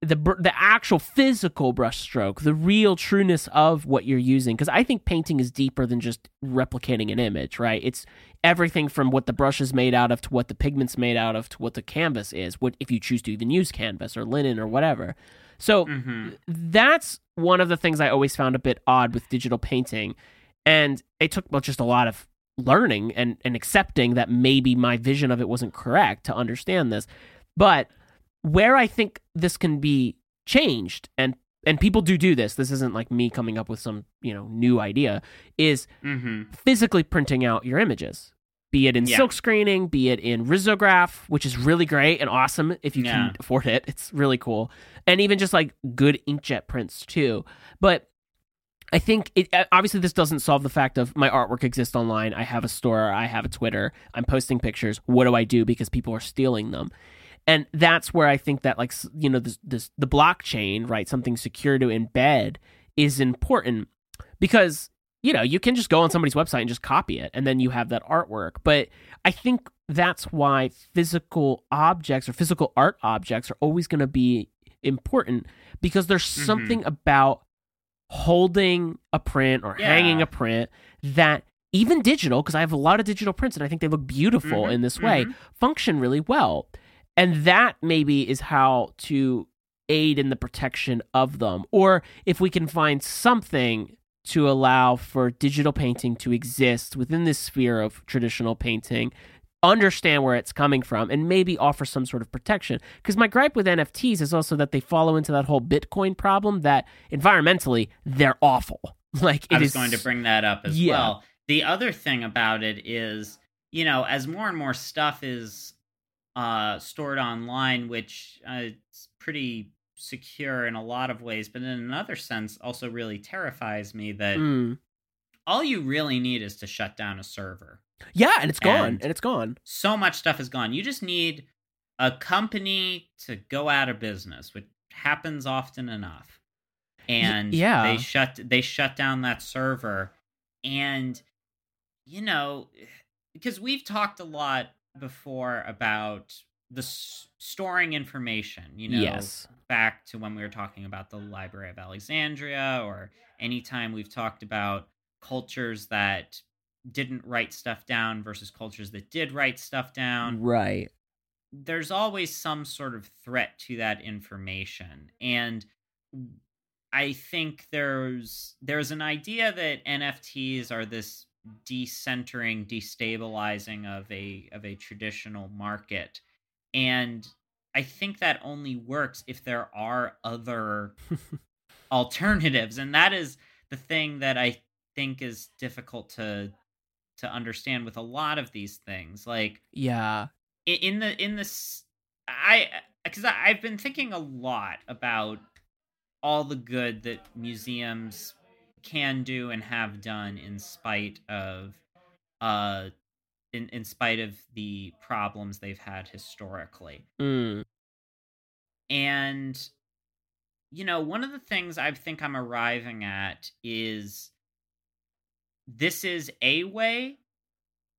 the br- the actual physical brushstroke the real trueness of what you're using because i think painting is deeper than just replicating an image right it's everything from what the brush is made out of to what the pigment's made out of to what the canvas is what if you choose to even use canvas or linen or whatever so Mhm. that's one of the things I always found a bit odd with digital painting. And it took well, just a lot of learning and, and accepting that maybe my vision of it wasn't correct to understand this. But where I think this can be changed and and people do do this. This isn't like me coming up with some, you know, new idea is Mm-hmm. physically printing out your images. Be it in Yeah. silk screening, be it in risograph, which is really great and awesome if you Yeah. can afford it. It's really cool. And even just like good inkjet prints too. But I think it uh, obviously this doesn't solve the fact of my artwork exists online. I have a store, I have a Twitter, I'm posting pictures. What do I do because people are stealing them? And that's where I think that like you know this, this the blockchain, right, something secure to embed is important because you know you can just go on somebody's website and just copy it and then you have that artwork. But I think that's why physical objects or physical art objects are always going to be important because there's Mhm. something about holding a print or hanging a print that even digital because I have a lot of digital prints and I think they look beautiful Mhm, in this way mhm. function really well. And that maybe is how to aid in the protection of them. Or if we can find something to allow for digital painting to exist within this sphere of traditional painting, understand where it's coming from, and maybe offer some sort of protection. Because my gripe with NFTs is also that they follow into that whole Bitcoin problem that environmentally they're awful. (laughs) Like I was is going to bring that up as Yeah. well. The other thing about it is, you know, as more and more stuff is uh, stored online, which uh, it's pretty secure in a lot of ways, but in another sense, also really terrifies me that Mm. all you really need is to shut down a server. Yeah, and it's gone. And- and it's gone. So much stuff is gone. You just need a company to go out of business, which happens often enough. And yeah. they shut they shut down that server and you know because we've talked a lot before about the s- storing information, you know, yes. back to when we were talking about the Library of Alexandria, or anytime we've talked about cultures that didn't write stuff down versus cultures that did write stuff down. Right. There's always some sort of threat to that information. And I think there's there's an idea that NFTs are this decentering, destabilizing of a of a traditional market. And I think that only works if there are other (laughs) alternatives. And that is the thing that I think is difficult to to understand with a lot of these things. Like Yeah. in the in this I because I've been thinking a lot about all the good that museums can do and have done in spite of uh in, in spite of the problems they've had historically. Mm. And you know, one of the things I think I'm arriving at is this is a way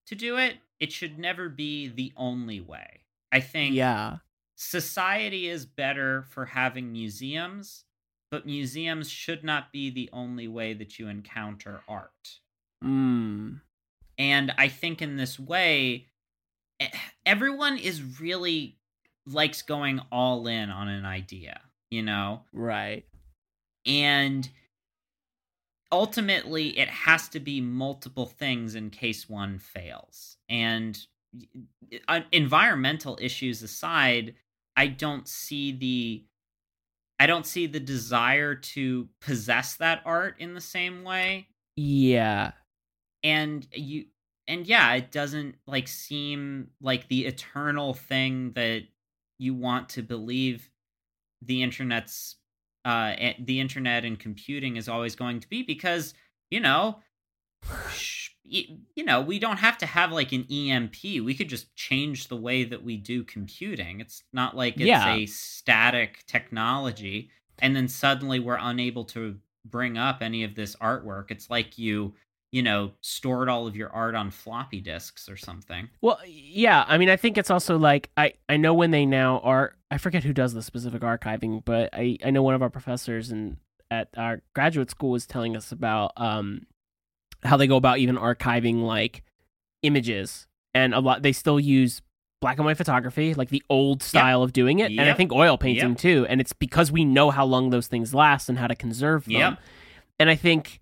to do it. It should never be the only way. I think Yeah. society is better for having museums, but museums should not be the only way that you encounter art. Mm. And I think in this way, everyone is really likes going all in on an idea, you know? Right. And ultimately, it has to be multiple things in case one fails. And uh, environmental issues aside, I don't see the I don't see the desire to possess that art in the same way Yeah. and you and yeah it doesn't like seem like the eternal thing that you want to believe the internet's uh the internet and computing is always going to be because you know (sighs) sh- y- you know we don't have to have like an emp we could just change the way that we do computing it's not like it's Yeah. a static technology and then suddenly we're unable to bring up any of this artwork it's like you you know, stored all of your art on floppy disks or something. Well, yeah. I mean, I think it's also like I I know when they now are. I forget who does the specific archiving, but I I know one of our professors and at our graduate school was telling us about um how they go about even archiving like images and a lot they still use black and white photography like the old style of doing it and i think oil painting Yep. too and it's because we know how long those things last and how to conserve them Yep. and i think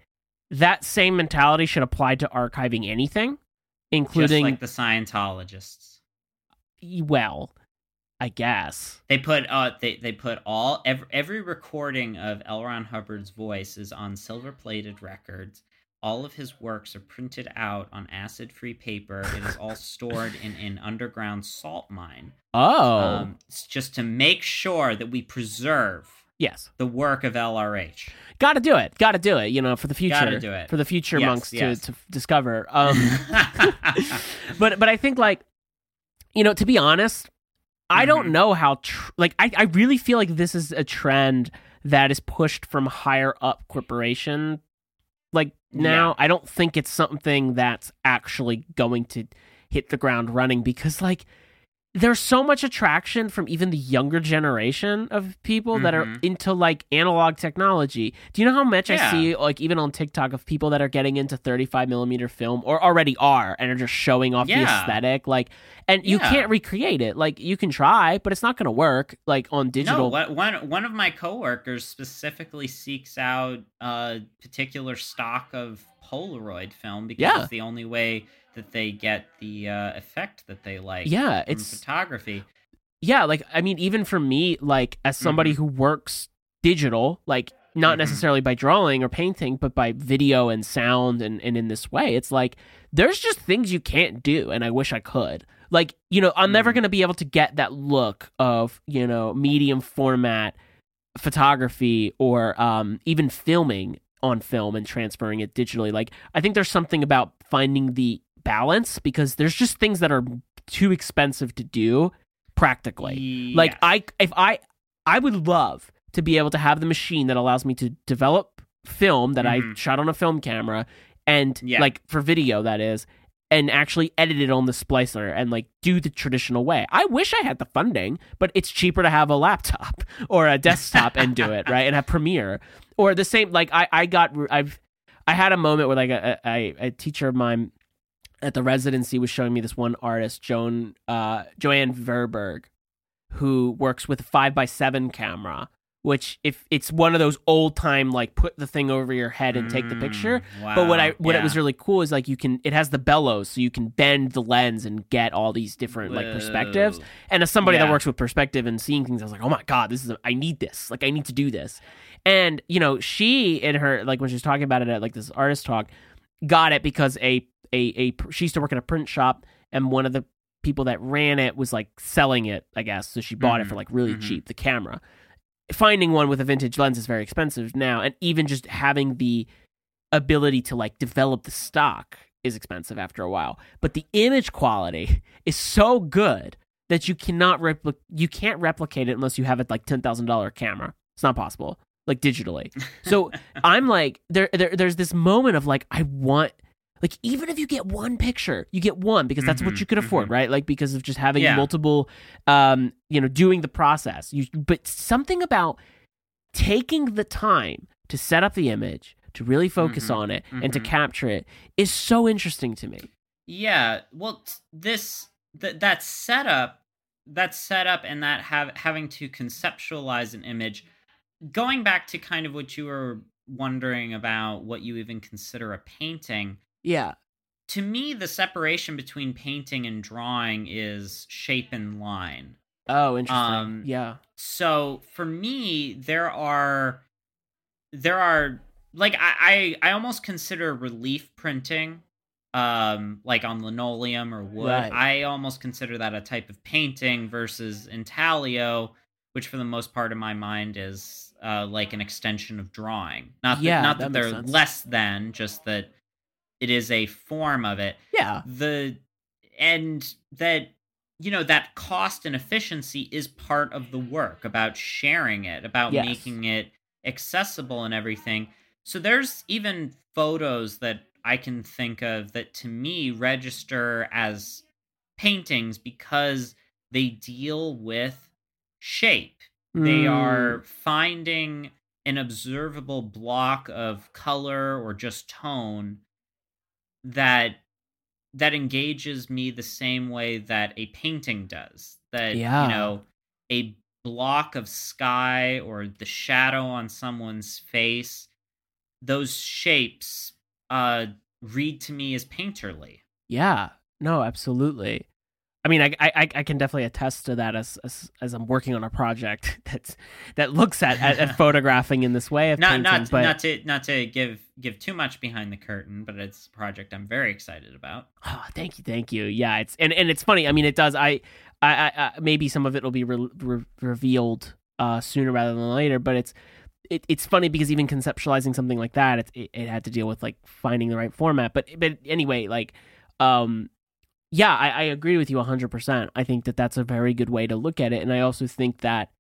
that same mentality should apply to archiving anything including Just like the Scientologists. well I guess. They put uh they they put all every, every recording of L. Ron Hubbard's voice is on silver plated records. All of his works are printed out on acid free paper. It is all (laughs) stored in an underground salt mine. Oh, Um, it's just to make sure that we preserve yes. the work of LRH. Got to do it. Got to do it. You know, for the future. Gotta do it. For the future Yes, monks yes. to to discover. Um, (laughs) but but I think like, you know, to be honest, I don't know how. Tr- like, I I really feel like this is a trend that is pushed from higher up corporation. Now, Yeah. I don't think it's something that's actually going to hit the ground running because like there's so much attraction from even the younger generation of people that are Mhm. into like analog technology. Do you know how much I see like even on TikTok of people that are getting into 35 millimeter film or already are and are just showing off the aesthetic like and you Yeah. can't recreate it. Like you can try, but it's not going to work like on digital. what, one one of my coworkers specifically seeks out a particular stock of Polaroid film because Yeah. it's the only way that they get the uh, effect that they like. yeah, it's photography. yeah like i mean even for me like as somebody who works digital like not Mhm. necessarily by drawing or painting but by video and sound and, and in this way it's like there's just things you can't do and i wish i could like you know i'm never Mhm. going to be able to get that look of you know medium format photography or um, even filming on film and transferring it digitally like i think there's something about finding the balance because there's just things that are too expensive to do practically like I if I I would love to be able to have the machine that allows me to develop film that I Mhm. shot on a film camera and Yeah. like for video that is and actually edit it on the splicer and like do the traditional way. I wish I had the funding, but it's cheaper to have a laptop (laughs) or a desktop and do it, right? And have Premiere or the same like I I got I've I had a moment where like a, a, a teacher of mine at the residency was showing me this one artist, Joan uh, Joanne Verberg, who works with a five by seven camera. Which, if it's one of those old time, like put the thing over your head and take the picture. Mm, But what I wow, what it was really cool is like you can it has the bellows, so you can bend the lens and get all these different like perspectives. And as somebody that works with perspective and seeing things, I was like, oh my god, this is a, I need this. Like I need to do this. And you know, she in her like when she was talking about it at like this artist talk, got it because a a a she used to work in a print shop, and one of the people that ran it was like selling it, I guess. So she bought it Mhm, for like really mhm. cheap. The camera. Finding one with a vintage lens is very expensive now, and even just having the ability to like develop the stock is expensive after a while. But the image quality (laughs) is so good that you cannot repli- you can't replicate it unless you have a like ten thousand dollar camera. It's not possible, like digitally. So (laughs) I'm like, there, there, there's this moment of like, I want, like, even if you get one picture, you get one because that's what Mhm, you could afford, right? Like because of just having Yeah. multiple, um, you know, doing the process. You, but something about taking the time to set up the image, to really focus Mhm, on it, and to mhm. capture it is so interesting to me. Yeah, well, this th- that setup, that setup, and that have having to conceptualize an image. Going back to kind of what you were wondering about, what you even consider a painting. Yeah. To me, the separation between painting and drawing is shape and line. Oh, interesting. Um, yeah. so for me there are there are like I, I i almost consider relief printing um like on linoleum or wood Right. i almost consider that a type of painting versus intaglio which for the most part in my mind is uh like an extension of drawing not that, Yeah, not that that, they're sense. less than just that it is a form of it Yeah. the and that you know that cost and efficiency is part of the work about sharing it about Yes. making it accessible and everything so there's even photos that i can think of that to me register as paintings because they deal with shape they Mm. are finding an observable block of color or just tone that that engages me the same way that a painting does that Yeah. you know a block of sky or the shadow on someone's face those shapes uh read to me as painterly Yeah, no, absolutely. I mean, I, I I can definitely attest to that as as, as I'm working on a project (laughs) that's that looks at, at, at (laughs) photographing in this way of not painting. not but not to not to give give too much behind the curtain, but it's a project I'm very excited about. (sighs) oh, thank you, thank you. Yeah, it's and, and it's funny. I mean, it does. I I, I, maybe some of it will be re- re- revealed uh, sooner rather than later, but it's it, it's funny because even conceptualizing something like that, it, it it had to deal with like finding the right format. But but anyway, like um yeah, I, I agree with you 100%. I think that that's a very good way to look at it. And I also think that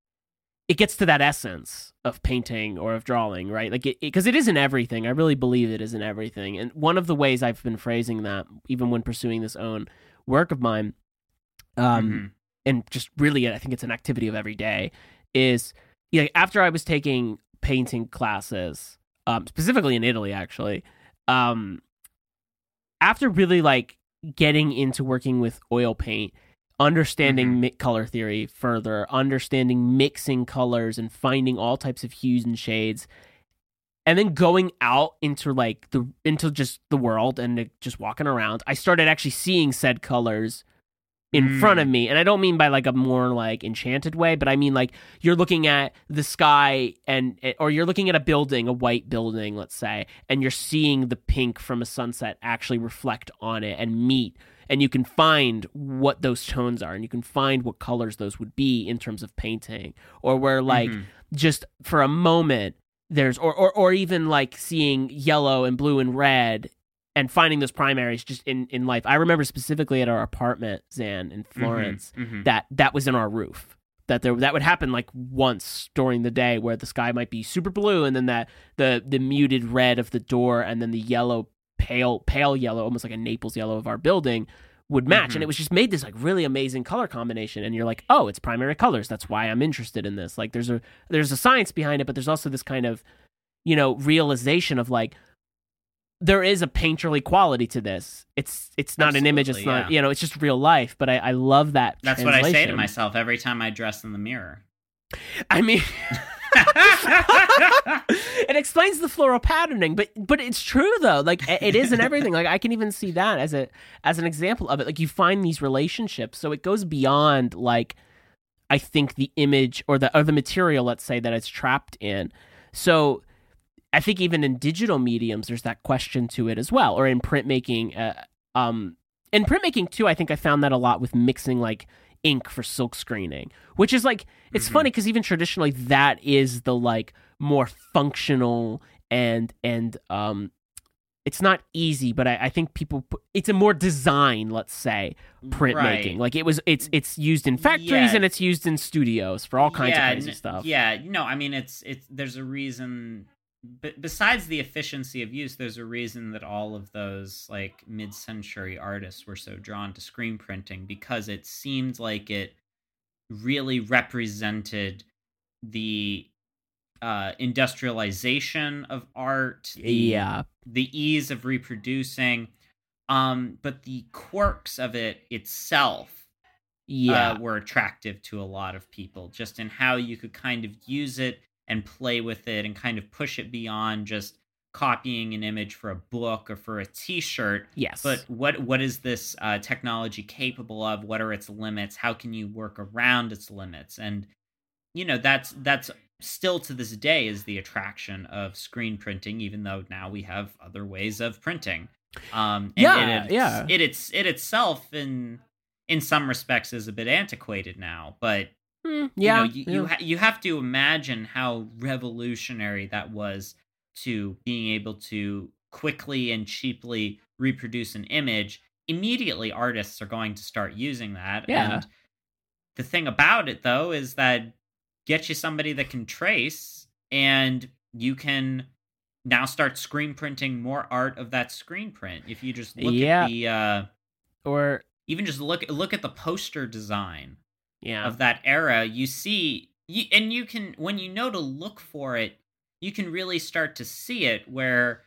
it gets to that essence of painting or of drawing, right? Like, because it, it isn't everything. I really believe it isn't everything. And one of the ways I've been phrasing that, even when pursuing this own work of mine, um, Mhm. and just really, I think it's an activity of every day, is you know, after I was taking painting classes, um, specifically in Italy, actually, um, after really like getting into working with oil paint, understanding Mhm. mi- color theory further, understanding mixing colors and finding all types of hues and shades, and then going out into like the into just the world and just walking around, I started actually seeing said colors in front of me. And i don't mean by like a more like enchanted way but i mean like you're looking at the sky and eh, or you're looking at a building a white building let's say and you're seeing the pink from a sunset actually reflect on it and meet. And you can find what those tones are and you can find what colors those would be in terms of painting. Or where like Mhm. just for a moment there's or, or or even like seeing yellow and blue and red and finding those primaries just in in life i remember specifically at our apartment Xan in florence Mhm. Mhm. that that was in our roof that there that would happen like once during the day where the sky might be super blue and then that the the muted red of the door and then the yellow pale pale yellow almost like a naples yellow of our building would match Mhm. and it was just made this like really amazing color combination and you're like oh it's primary colors that's why i'm interested in this like there's a there's a science behind it but there's also this kind of you know realization of like there is a painterly quality to this. It's it's not an image it's Absolutely, not yeah. you know it's just real life but i, I love that That's what I say to myself every time I dress in the mirror. i mean (laughs) it explains the floral patterning but but it's true though. Like it it is in everything. Like i can even see that as a as an example of it. Like you find these relationships so it goes beyond like i think the image or the or the material let's say that it's trapped in. So i think even in digital mediums there's that question to it as well or in printmaking uh, um in printmaking too i think i found that a lot with mixing like ink for silk screening which is like it's Mhm. funny because even traditionally that is the like more functional and and um it's not easy but i, I think people put, it's a more design let's say printmaking Right. like it was it's it's used in factories Yeah. and it's used in studios for all kinds yeah, of crazy n- stuff Yeah, no, I mean it's it's there's a reason but besides the efficiency of use, there's a reason that all of those like mid-century artists were so drawn to screen printing because it seemed like it really represented the uh, industrialization of art, the, yeah. the ease of reproducing, um, but the quirks of it itself yeah. uh, were attractive to a lot of people just in how you could kind of use it and play with it and kind of push it beyond just copying an image for a book or for a t-shirt. Yes. But what what is this uh, technology capable of? What are its limits? How can you work around its limits? And you know that's that's still to this day is the attraction of screen printing even though now we have other ways of printing. Um and Yeah, it, yeah. it it's it itself in in some respects is a bit antiquated now but You yeah know, you yeah. you, ha- you have to imagine how revolutionary that was to being able to quickly and cheaply reproduce an image. Immediately, artists are going to start using that. Yeah. And the thing about it, though, is that get you somebody that can trace, and you can now start screen printing more art of that screen print. If you just look Yeah. at the, uh, or even just look look at the poster design yeah of that era, you see, you, and you can when you know to look for it, you can really start to see it where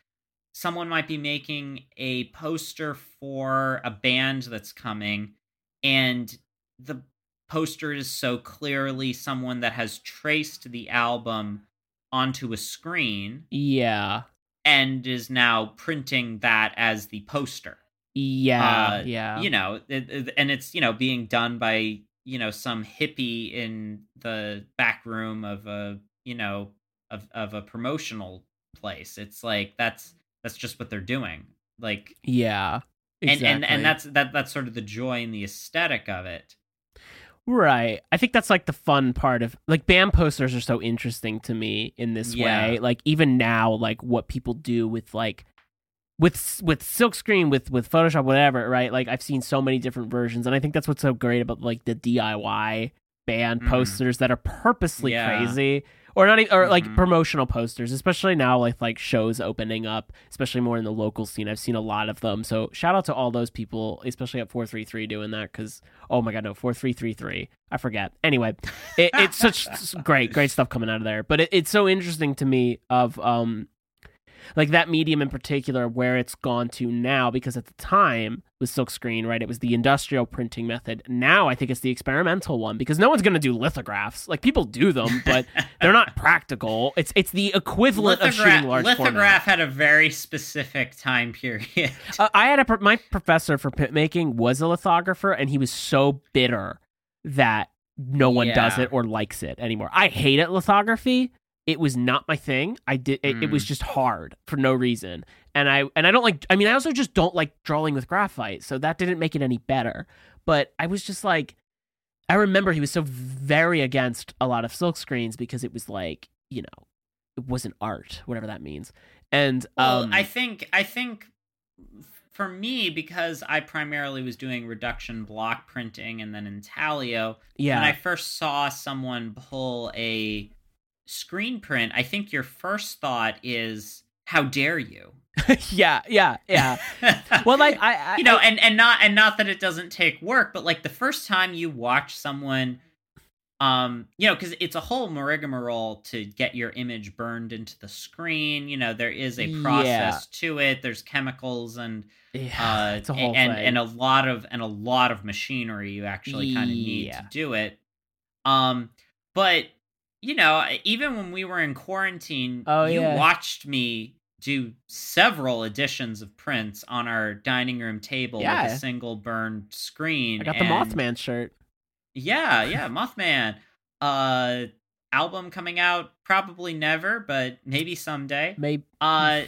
someone might be making a poster for a band that's coming, and the poster is so clearly someone that has traced the album onto a screen yeah and is now printing that as the poster. Yeah, Uh, yeah. you know, it, it- and it's you know being done by you know some hippie in the back room of a you know of of a promotional place. It's like that's that's just what they're doing. Like yeah. Exactly. and and and that's that that's sort of the joy and the aesthetic of it. Right. I think that's like the fun part of like band posters are so interesting to me in this Yeah. way. Like even now, like what people do with like with with silkscreen with with Photoshop, whatever. Right. Like I've seen so many different versions, and I think that's what's so great about like the DIY band Mhm. posters that are purposely Yeah. crazy. Or not, e- or like Mhm. promotional posters, especially now with like shows opening up, especially more in the local scene. I've seen a lot of them. So shout out to all those people, especially at four three three doing that. Because oh my god, no four three three three. I forget. Anyway, it, it's such (laughs) great, great stuff coming out of there. But it, it's so interesting to me of um, like that medium in particular where it's gone to now. Because at the time with silkscreen, right, it was the industrial printing method. Now I think it's the experimental one because no one's going to do lithographs. Like people do them, but (laughs) they're not practical. It's it's the equivalent of Lithograph, shooting large lithograph format. had a very specific time period. Uh, I had a my professor for printmaking was a lithographer, and he was so bitter that no one does it or likes it anymore. I hated lithography. It was not my thing. I did it, it was Mm. just hard for no reason. And I and I don't like I mean I also just don't like drawing with graphite, so that didn't make it any better. But I was just like I remember he was so very against a lot of silk screens because it was like, you know, it wasn't art, whatever that means. And Well, um I think I think for me because I primarily was doing reduction block printing and then intaglio. yeah. When I first saw someone pull a screen print, I think your first thought is, "How dare you?" (laughs) yeah, yeah, yeah. Well, like I, I (laughs) you know, I- and and not and not that it doesn't take work, but like the first time you watch someone, um, you know, because it's a whole rigmarole to get your image burned into the screen. You know, there is a Yeah. process to it. There's chemicals and yeah, uh, it's a whole and thing. and a lot of and a lot of machinery you actually kind of need Yeah. to do it. Um, but you know, even when we were in quarantine, Oh, you yeah. watched me do several editions of prints on our dining room table with a single burned screen. I got the Mothman shirt. Yeah, yeah, Mothman. Uh, album coming out probably never, but maybe someday Maybe uh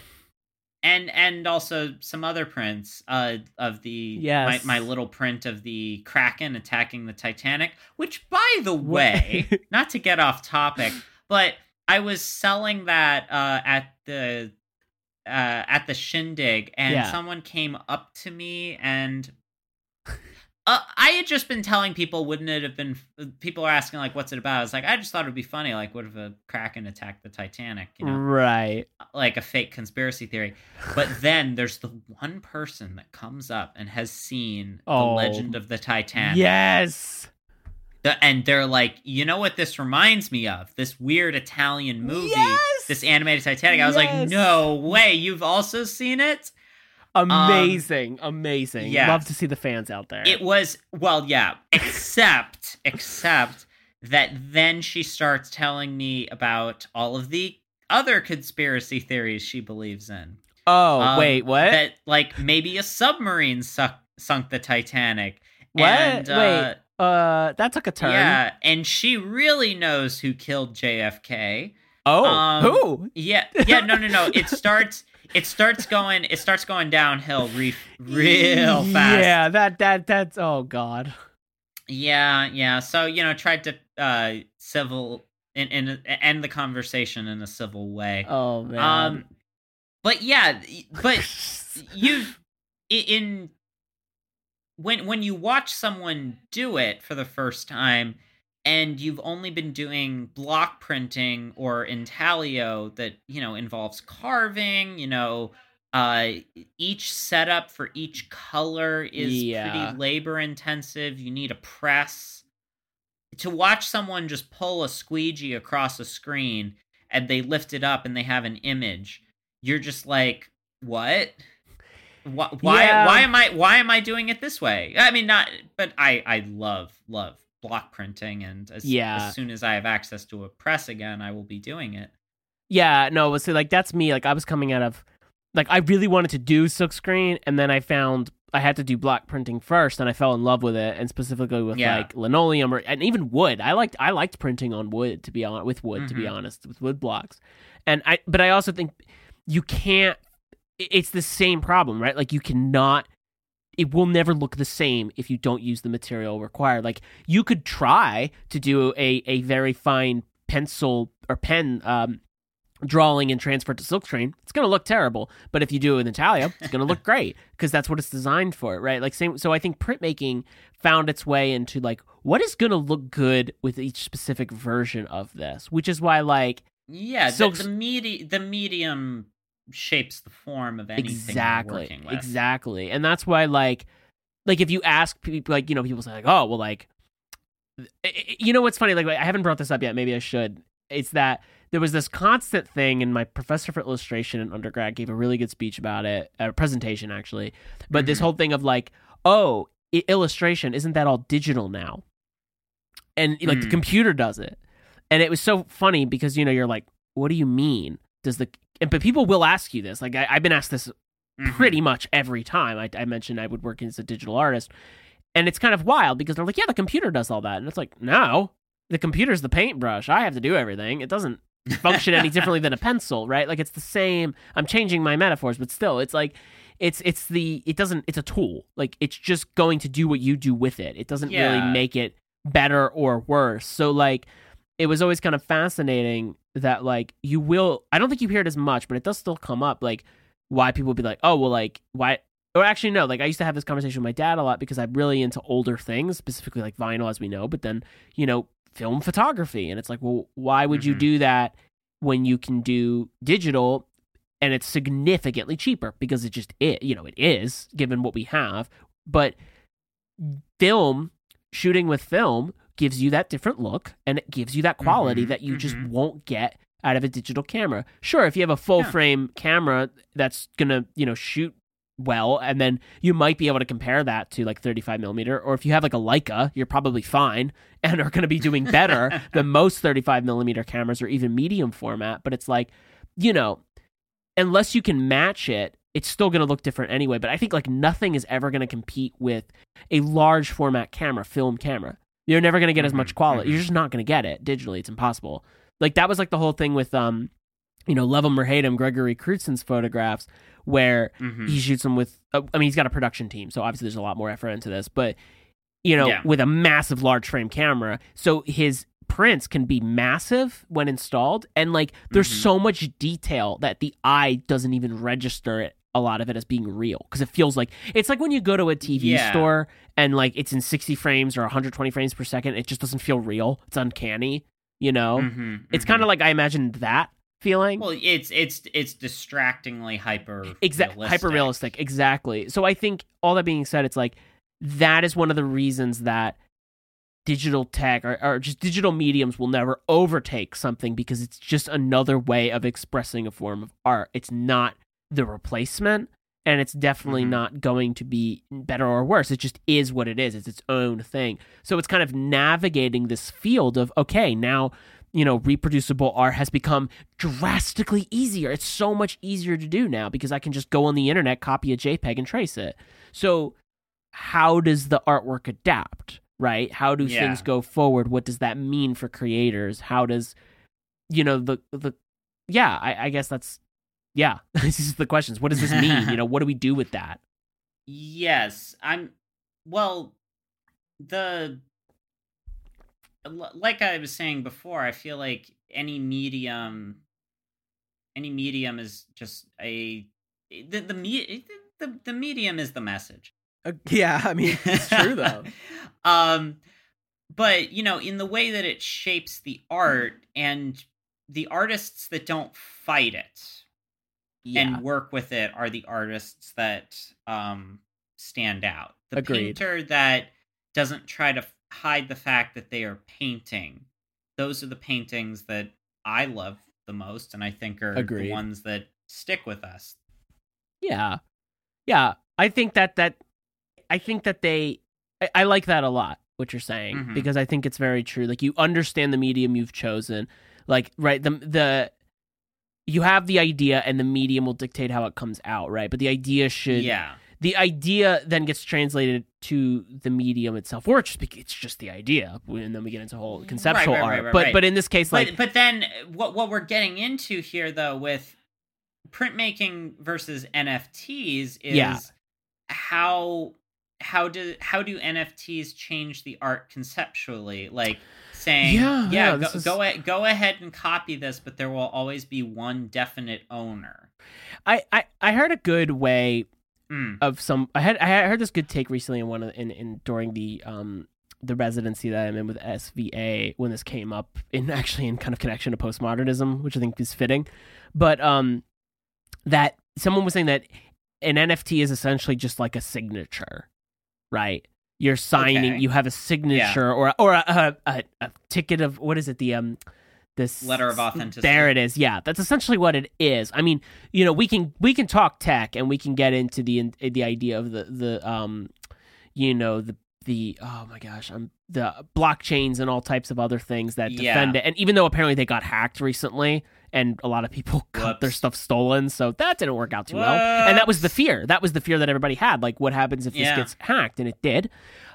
and and also some other prints uh of the Yes. my, my little print of the kraken attacking the titanic which by the way (laughs) not to get off topic but i was selling that uh at the uh at the shindig and Yeah. someone came up to me and uh, I had just been telling people, wouldn't it have been? People are asking like, "What's it about?" I was like, "I just thought it'd be funny. Like, what if a kraken attacked the Titanic?" You know, right. like a fake conspiracy theory. But (laughs) then there's the one person that comes up and has seen the Oh. legend of the Titanic. Yes. The- and they're like, you know what this reminds me of? This weird Italian movie, Yes! this animated Titanic. I was like, no way, you've also seen it? Amazing, amazing. yes. Love to see the fans out there. It was well, yeah, except except that then she starts telling me about all of the other conspiracy theories she believes in. oh Um, wait, what? That like maybe a submarine suck, sunk the Titanic. What? And, uh, Wait, uh, that took a turn. Yeah, and she really knows who killed JFK. Oh, Um, who? Yeah, yeah, no, no, no. It (laughs) starts. It starts going. It starts going downhill re- real fast. Yeah, that that that's. Oh God. Yeah, yeah. So you know, tried to uh civil in in end the conversation in a civil way. Oh man. um, but yeah, but you've in when when you watch someone do it for the first time and you've only been doing block printing or intaglio that you know involves carving you know uh each setup for each color is Yeah. pretty labor intensive you need a press to watch someone just pull a squeegee across a screen and they lift it up and they have an image you're just like what why why, Yeah. why am i why am i doing it this way i mean not but i i love love block printing and as, Yeah. as soon as i have access to a press again i will be doing it Yeah, no, see, like that's me. Like I was coming out of, like I really wanted to do silkscreen, and then I found I had to do block printing first, and I fell in love with it, and specifically with Yeah. like linoleum or and even wood. I liked I liked printing on wood to be on with wood to be Mhm. honest with wood blocks, and I but I also think you can't. It's the same problem, right? Like you cannot. It will never look the same if you don't use the material required. Like you could try to do a a very fine pencil or pen um, drawing and transfer to silkscreen, it's going to look terrible. But if you do it in intaglio, it's going to look (laughs) great because that's what it's designed for, right? Like same. So I think printmaking found its way into like what is going to look good with each specific version of this, which is why like Yeah, So- the, the medi- the medium shapes the form of anything exactly, you're working with. exactly, and that's why like like if you ask people like you know people say like oh well like you know what's funny? Like I haven't brought this up yet. Maybe I should. It's that there was this constant thing and my professor for illustration in undergrad gave a really good speech about it a presentation actually but this Mhm. whole thing of like oh i- illustration isn't that all digital now? And like the Mm. computer does it. And it was so funny because you know you're like what do you mean? Does the and, but people will ask you this like I, i've been asked this Mhm. pretty much every time I, I mentioned I would work as a digital artist. And it's kind of wild because they're like, yeah, the computer does all that. And it's like, no, the computer's the paintbrush. I have to do everything. It doesn't function any differently than a pencil, right? Like it's the same. I'm changing my metaphors, but still, it's like, it's it's the it doesn't it's a tool like it's just going to do what you do with it it doesn't really make it better or worse so like it was always kind of fascinating that like you will i don't think you hear it as much but it does still come up like why people would be like oh well like why or actually no like i used to have this conversation with my dad a lot because i'm really into older things specifically like vinyl as we know but then you know film photography and it's like well why would you Mhm. do that when you can do digital and it's significantly cheaper because it just it you know it is given what we have but film shooting with film gives you that different look and it gives you that quality Mhm, that you just mhm. won't get out of a digital camera sure if you have a full Yeah. frame camera that's gonna you know shoot well and then you might be able to compare that to like 35 millimeter or if you have like a leica you're probably fine (laughs) and are going to be doing better than (laughs) most 35 millimeter cameras or even medium format but it's like you know unless you can match it it's still going to look different anyway but i think like nothing is ever going to compete with a large format camera film camera you're never going to get as much Mhm, quality you're just not going to get it digitally it's impossible like that was like the whole thing with um you know love 'em or hate 'em gregory crewdson photographs where Mhm. he shoots them with uh, i mean he's got a production team so obviously there's a lot more effort into this but you know Yeah. with a massive large frame camera so his prints can be massive when installed and like there's Mhm. so much detail that the eye doesn't even register it a lot of it as being real because it feels like it's like when you go to a TV Yeah. store and like it's in 60 frames or 120 frames per second it just doesn't feel real it's uncanny you know? Mhm, it's mhm. kind of like I imagined that feeling. Well, it's it's it's distractingly hyper exactly hyper realistic exactly. So i think all that being said it's like that is one of the reasons that digital tech or, or just digital mediums will never overtake something because it's just another way of expressing a form of art. It's not the replacement and it's definitely Mhm. not going to be better or worse. It just is what it is. It's its own thing. So it's kind of navigating this field of okay now you know reproducible art has become drastically easier. It's so much easier to do now because i can just go on the internet copy a jpeg and trace it. So how does the artwork adapt right? How do Yeah. things go forward? What does that mean for creators? How does you know the the yeah i, I guess that's yeah (laughs) this is the questions what does this mean you know what do we do with that (laughs) Yes, I'm. Well, the like I was saying before, I feel like any medium, any medium is just a the the me the, the medium is the message. Uh, yeah i mean it's true though. (laughs) um, but you know, in the way that it shapes the art and the artists that don't fight it yeah and work with it are the artists that um stand out. The Agreed. painter that doesn't try to hide the fact that they are painting. Those are the paintings that I love the most and I think are Agreed. the ones that stick with us. Yeah. Yeah. I think that that I think that they I, I like that a lot, what you're saying, Mhm. because I think it's very true. Like you understand the medium you've chosen. Like right, the the you have the idea and the medium will dictate how it comes out, right? But the idea should yeah. the idea then gets translated to the medium itself, or it's just, it's just the idea, and then we get into whole conceptual right, art. right, right, but right. but in this case, like but but then what what we're getting into here though with printmaking versus NFTs is Yeah. how how do how do NFTs change the art conceptually? Like saying, Yeah, yeah, yeah, go, is- go a- go ahead and copy this, but there will always be one definite owner. I, I I heard a good way Mm. of some. I had I heard this good take recently in one of in in during the um the residency that I'm in with SVA when this came up in (laughs) actually in kind of connection to postmodernism, which I think is fitting. But um that someone was saying that an NFT is essentially just like a signature, right? You're signing. Okay. You have a signature or or a, a, a, a ticket of what is it? The um this Letter of authenticity. There it is. Yeah, that's essentially what it is. I mean, you know, we can we can talk tech and we can get into the the idea of the the um, you know the the oh my gosh, um, the blockchains and all types of other things that Yeah. defend it. And even though apparently they got hacked recently and a lot of people (laughs) got their stuff stolen, so that didn't work out too well. And that was the fear. That was the fear that everybody had. Like, what happens if this gets hacked? And it did.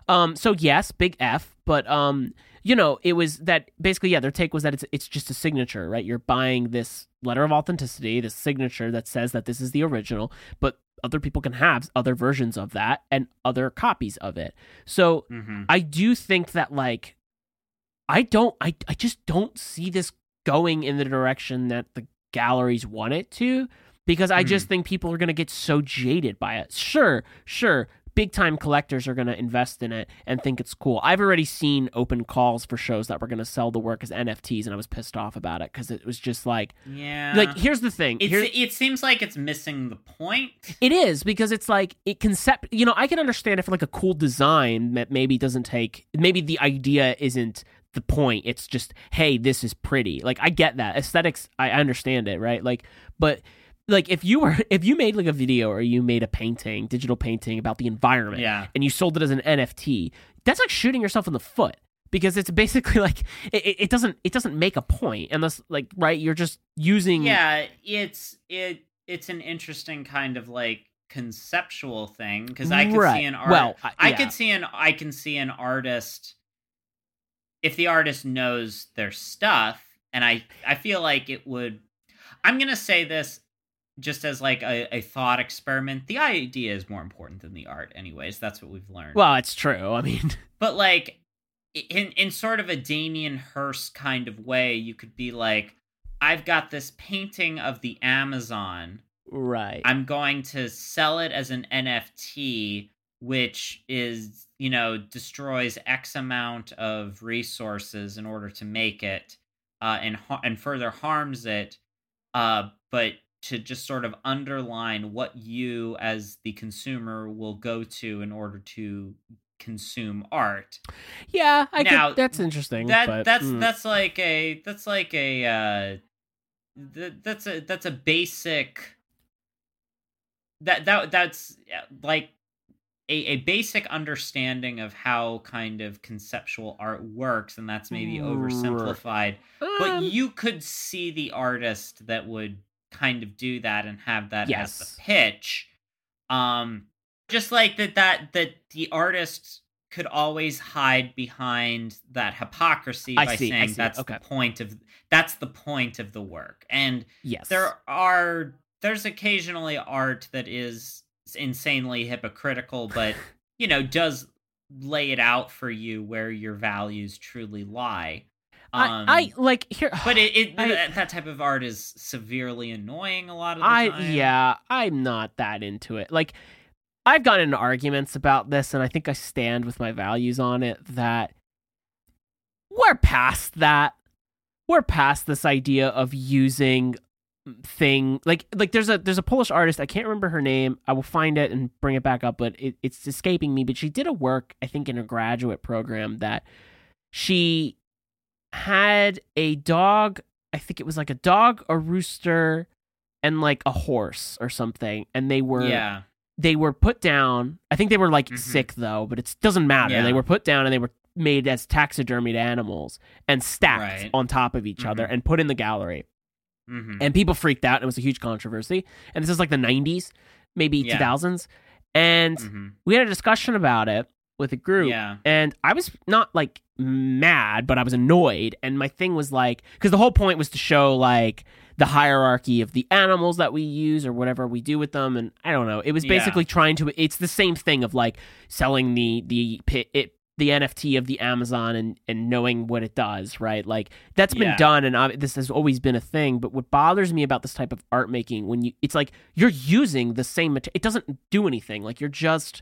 Um, so yes, big F, but um, you know, it was that basically, yeah, their take was that it's it's just a signature, right? You're buying this letter of authenticity, this signature that says that this is the original, but other people can have other versions of that and other copies of it. So Mhm. I do think that like I don't I I just don't see this going in the direction that the galleries want it to because I just hmm. think people are going to get so jaded by it. Sure, sure, big time collectors are going to invest in it and think it's cool. I've already seen open calls for shows that were going to sell the work as NFTs and I was pissed off about it cuz it was just like Yeah. like here's the thing. it's, Here- it seems like it's missing the point. it is because it's like it concept. You know, I can understand if like a cool design that maybe doesn't take. Maybe the idea isn't the point. It's just hey, this is pretty. Like I get that aesthetics. I understand it, right? Like, but like if you were if you made like a video or you made a painting, digital painting about the environment, Yeah. and you sold it as an NFT, that's like shooting yourself in the foot. Because it's basically (laughs) like it, it- doesn't it doesn't make a point unless like right you're just using yeah it's it it's an interesting kind of like conceptual thing because i could Right. see an art Well, I- I could see an i can see an artist if the artist knows their stuff and i i feel like it would i'm gonna say this just as like a, a thought experiment the idea is more important than the art anyways that's what we've learned. Well it's true I mean. (laughs) But like in in sort of a Damien Hirst kind of way, you could be like, I've got this painting of the Amazon. right. I'm going to sell it as an NFT, which is you know destroys X amount of resources in order to make it, uh, and ha- and further harms it, uh, but to just sort of underline what you as the consumer will go to in order to consume art Yeah, I Now, could, that's interesting. that but, that's mm. that's like a that's like a uh th- that's a that's a basic that that that's like a, a basic understanding of how kind of conceptual art works and that's maybe Right. oversimplified but Um, you could see the artist that would kind of do that and have that as the pitch. Um just like that that that the artist could always hide behind that hypocrisy I by see, saying that's Okay. the point of that's the point of the work. And yes, there are there's occasionally art that is insanely hypocritical but (laughs) you know does lay it out for you where your values truly lie um, I, I like here. (sighs) but it, it I- that, that type of art is severely annoying a lot of the I time yeah, I'm not that into it. Like I've gotten into arguments about this, and I think I stand with my values on it. That we're past that. We're past this idea of using thing like like there's a there's a Polish artist I can't remember her name I will find it and bring it back up but it, it's escaping me but she did a work I think in a graduate program that she had a dog I think it was like a dog a rooster and like a horse or something and they were yeah they were put down I think they were like Mhm. sick though but it doesn't matter Yeah. they were put down and they were made as taxidermied animals and stacked Right. on top of each other Mhm. and put in the gallery hmm and people freaked out. It was a huge controversy. And this is like the 90s, maybe Yeah. 2000s. And Mhm. we had a discussion about it with a group. Yeah. And I was not like mad, but I was annoyed. And my thing was like, because the whole point was to show like the hierarchy of the animals that we use or whatever we do with them. And I don't know. It was Yeah. basically trying to. It's the same thing of like selling the the it, the NFT of the Amazon and and knowing what it does, right? Like that's been Yeah. done, and this has always been a thing. But what bothers me about this type of art making when you, it's like you're using the same material. It doesn't do anything. Like you're just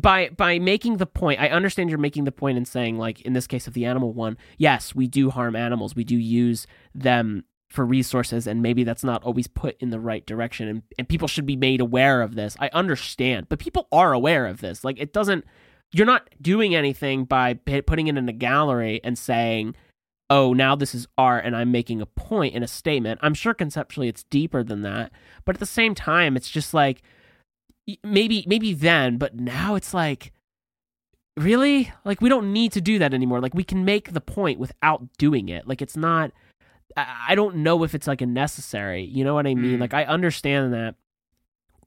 by by making the point i understand you're making the point and saying like in this case of the animal one yes we do harm animals we do use them for resources and maybe that's not always put in the right direction and, and people should be made aware of this i understand but people are aware of this like it doesn't you're not doing anything by p- putting it in a gallery and saying oh now this is art and i'm making a point in a statement. I'm sure conceptually it's deeper than that but at the same time it's just like maybe maybe then but now it's like really? Like we don't need to do that anymore. Like we can make the point without doing it. Like it's not i, I don't know if it's like a necessary. You know what i mean? Mm. like i understand that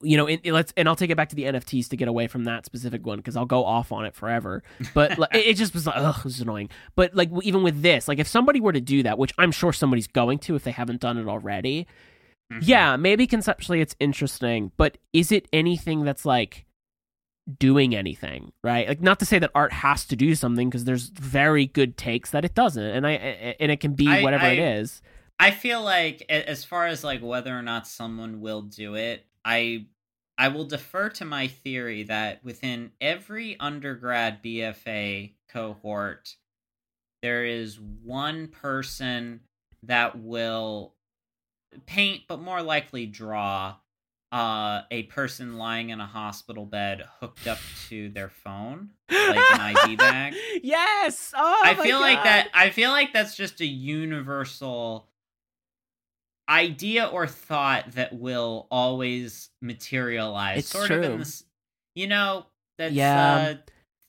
you know, and, and let's and I'll take it back to the NFTs to get away from that specific one because I'll go off on it forever. But like, it, it just was like, ugh, it was annoying. But like even with this, like if somebody were to do that, which I'm sure somebody's going to if they haven't done it already, Mhm. yeah, maybe conceptually it's interesting, but is it anything that's like doing anything, right? Like not to say that art has to do something because there's very good takes that it doesn't, and I and it can be I- whatever it I- is. I feel like as far as like whether or not someone will do it, I I will defer to my theory that within every undergrad BFA cohort there is one person that will paint but more likely draw uh a person lying in a hospital bed hooked up to their phone like an IV (laughs) bag. Yes. Oh, I feel like that. I feel like that's just a universal idea or thought that will always materialize. It's sort of true. in this, you know. That's Yeah. Uh,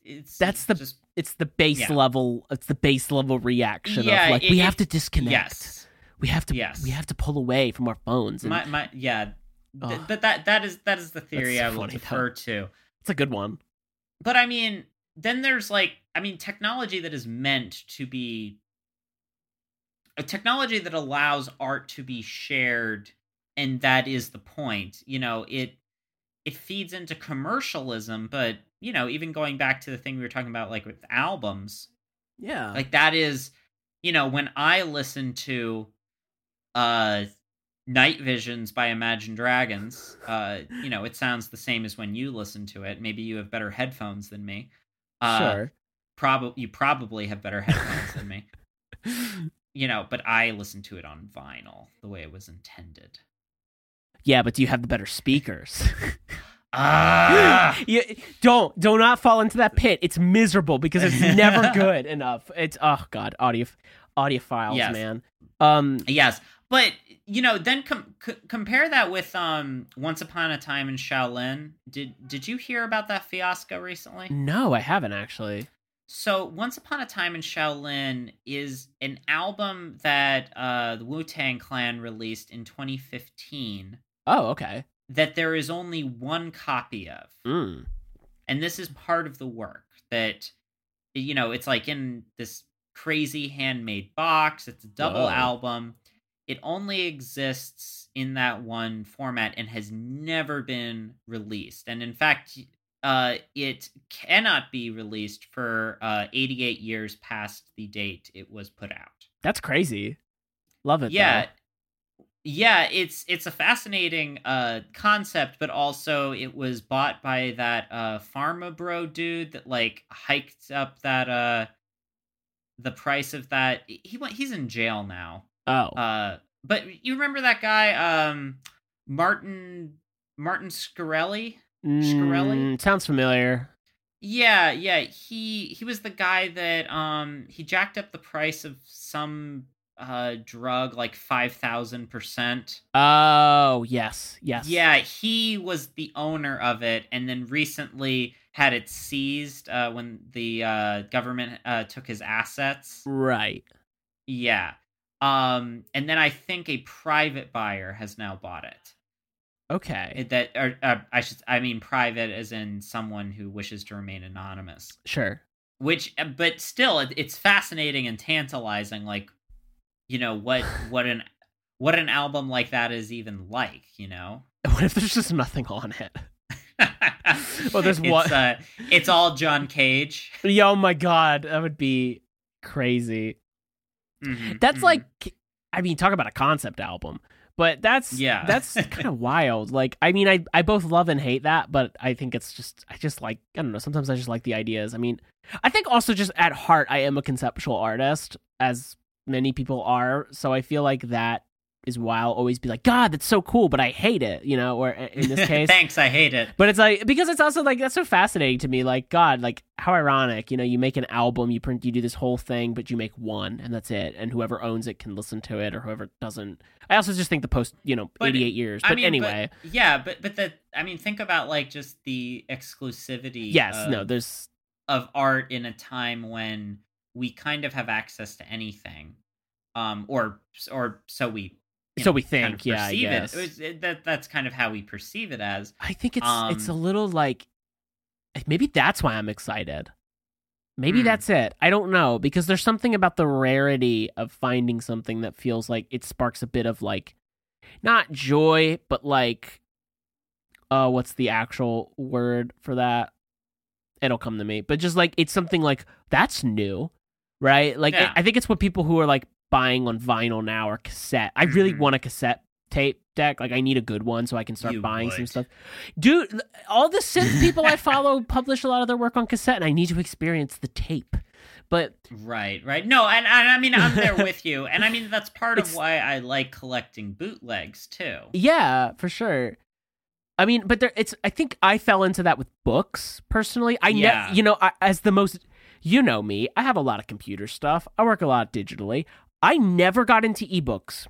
it's That's the- just It's the base Yeah. level. It's the base level reaction Yeah, of like it- we it- have to disconnect. yes, We have to. Yes. We have to pull away from our phones. And my my yeah. Th- but that that is that is the theory I will funny, though. defer to. it's a good one. But I mean, then there's like, I mean, technology that is meant to be a technology that allows art to be shared, and that is the point. You know, it it feeds into commercialism, but you know, even going back to the thing we were talking about, like with albums, Yeah. like that is, you know, when I listen to uh Night Visions by Imagine Dragons, uh, you know, it sounds the same as when you listen to it. Maybe you have better headphones than me. Uh sure. probably you probably have better headphones than me. (laughs) You know, but I listen to it on vinyl the way it was intended. yeah, but do you have the better speakers? Ah, (laughs) you, don't do not fall into that pit. It's miserable because it's never (laughs) good enough. It's oh god, audio audiophiles, Yes. man. Um, yes, but you know, then com- c- compare that with um Once Upon a Time in Shaolin. Did did you hear about that fiasco recently? no, I haven't actually. So, Once Upon a Time in Shaolin is an album that uh, the Wu Tang Clan released in 2015 Oh, okay. that there is only one copy of. Mm. And this is part of the work that, you know, it's like in this crazy handmade box. It's a double Whoa. album. It only exists in that one format and has never been released. And in fact, uh, it cannot be released for uh, 88 years past the date it was put out. That's crazy. Love it. yeah. though. Yeah, it's it's a fascinating uh concept, but also it was bought by that uh Pharma Bro dude that like hiked up that uh the price of that. He went he's in jail now. Oh. Uh but you remember that guy um Martin Martin Scarelli? Shkreli? Mm, sounds familiar. Yeah, yeah, he he was the guy that um he jacked up the price of some uh drug like 5000%. Oh, yes, yes. Yeah, he was the owner of it and then recently had it seized uh when the uh government uh took his assets. Right. Yeah. Um and then I think a private buyer has now bought it. Okay. that or uh, I should I mean private as in someone who wishes to remain anonymous. Sure. Which uh, but still it, it's fascinating and tantalizing like you know what (sighs) what an what an album like that is even like, you know. (laughs) What if there's just nothing on it? (laughs) Well, there's it's, Uh, it's all John Cage. (laughs) Oh my god, that would be crazy. Mhm, That's mhm. like, I mean, talk about a concept album, but that's Yeah. (laughs) that's kind of wild. Like, I mean, I I both love and hate that, but I think it's just I just like I don't know. Sometimes I just like the ideas. I mean, I think also just at heart, I am a conceptual artist, as many people are. So I feel like that is why I'll always be like, God, that's so cool, but I hate it. You know, or in this (laughs) case, Thanks, I hate it. But it's like because it's also like that's so fascinating to me. Like God, like how ironic, you know, you make an album, you print, you do this whole thing, but you make one, and that's it. And whoever owns it can listen to it, or whoever doesn't. I also just think the post, you know, But- eighty eight years. I But mean, anyway, yeah, but but the I mean, think about like just the exclusivity. yes, of, no, there's of art in a time when we kind of have access to anything, um, or or so we. So know, we kind of think, yeah, I perceive guess. It. It was- it- that that's kind of how we perceive it as. I think it's it's a Um, little like maybe that's why I'm excited. Maybe Hmm. that's it. I don't know because there's something about the rarity of finding something that feels like it sparks a bit of like not joy, but like uh what's the actual word for that? It'll come to me. But just like it's something like that's new, right? Like Yeah. I think it's what people who are like buying on vinyl now or cassette. I really Mhm. want a cassette tape deck. Like I need a good one so I can start You buying some stuff. Dude, all the synth (laughs) people I follow publish a lot of their work on cassette, and I need to experience the tape. But Right, right. No, and, and I mean I'm there (laughs) with you, and I mean that's part of why I like collecting bootlegs too. yeah, for sure. I mean, but there, it's. I think I fell into that with books personally. I ne- Yeah. you know, I, as the most, you know me. I have a lot of computer stuff. I work a lot digitally. I never got into ebooks.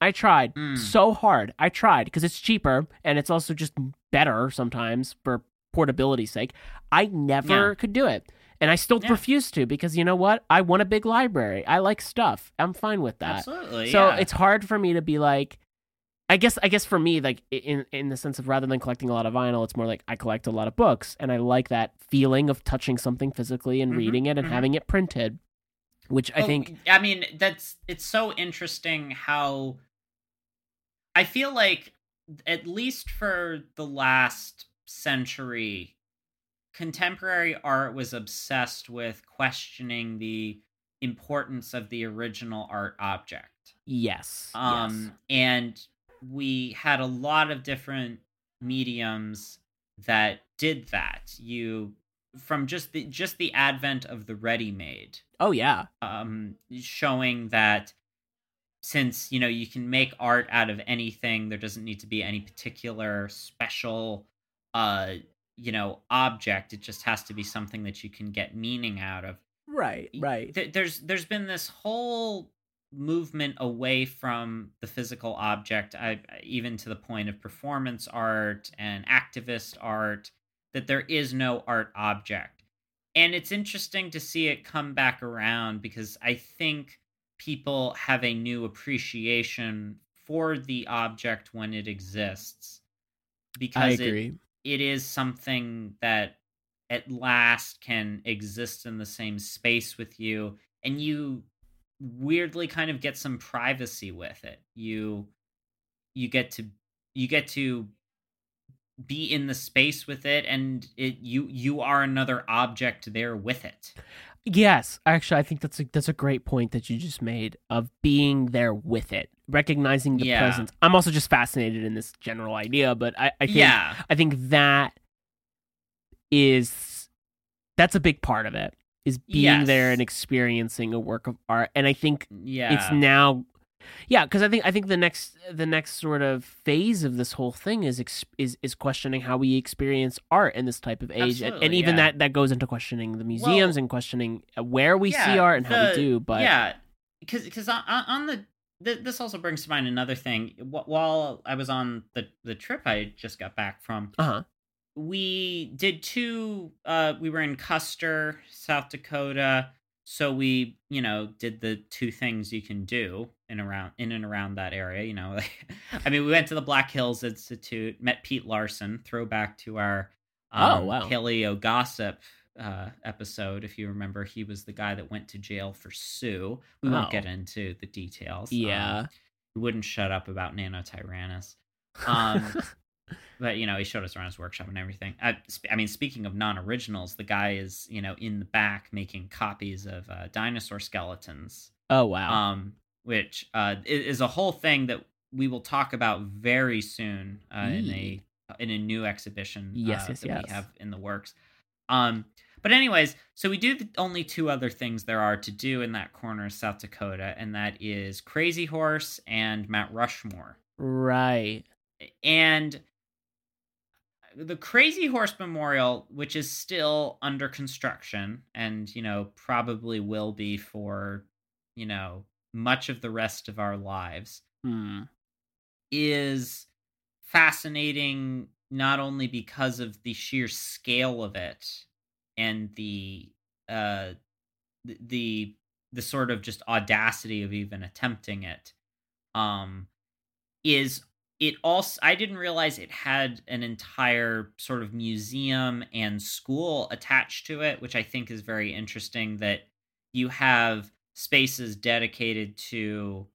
I tried Mm. so hard. I tried because it's cheaper and it's also just better sometimes for portability's sake. I never Yeah. could do it. And I still Yeah. refuse to because you know what? I want a big library. I like stuff. I'm fine with that. Absolutely. So yeah. it's hard for me to be like I guess I guess for me like in in the sense of rather than collecting a lot of vinyl it's more like I collect a lot of books and I like that feeling of touching something physically and Mhm, reading it and mhm. having it printed which I think I mean, that's it's so interesting how I feel like at least for the last century contemporary art was obsessed with questioning the importance of the original art object. yes. Um and we had a lot of different mediums that did that. You from just the just the advent of the ready-made. Oh yeah. um showing that since you know you can make art out of anything there doesn't need to be any particular special uh you know object it just has to be something that you can get meaning out of Right, right. Th- there's there's been this whole movement away from the physical object I, even to the point of performance art and activist art that there is no art object. And it's interesting to see it come back around because i think people have a new appreciation for the object when it exists because it, it is something that at last can exist in the same space with you and you weirdly kind of get some privacy with it. You you get to you get to be in the space with it and it you you are another object there with it Yes, actually, I think that's a that's a great point that you just made of being there with it, recognizing the Yeah. presence. I'm also just fascinated in this general idea, but I, I think yeah I think that is that's a big part of it is being there and experiencing a work of art, and I think yeah it's now yeah because i think i think the next the next sort of phase of this whole thing is is is questioning how we experience art in this type of age and, and even yeah. that that goes into questioning the museums Well, and questioning uh, where we see art and how we do but yeah because because on, on on the th- this also brings to mind another thing. While i was on the the trip i just got back from uh-huh. we did two uh we were in custer south dakota so we you know did the two things you can do in around in and around that area. You know, (laughs) I mean, we went to the Black Hills Institute, met Pete Larson. Throwback to our um, Oh, wow. paleo gossip uh, episode. If you remember, he was the guy that went to jail for Sue. We won't Oh. get into the details. Um, Yeah. he wouldn't shut up about Nanotyrannus. (laughs) Um, but you know, he showed us around his workshop and everything. I, sp- I mean, speaking of non-originals, the guy is you know in the back making copies of uh, dinosaur skeletons, oh wow. um, which uh, is a whole thing that we will talk about very soon uh, in a in a new exhibition Yes, uh, yes, that yes. we have in the works. Um, but anyways, so we do the only two other things there are to do in that corner of South Dakota, and that is Crazy Horse and Mount Rushmore right. and the crazy horse memorial which is still under construction and you know probably will be for you know much of the rest of our lives Hmm. is fascinating not only because of the sheer scale of it and the uh the the, the sort of just audacity of even attempting it um is it also I didn't realize it had an entire sort of museum and school attached to it, which I think is very interesting that you have spaces dedicated to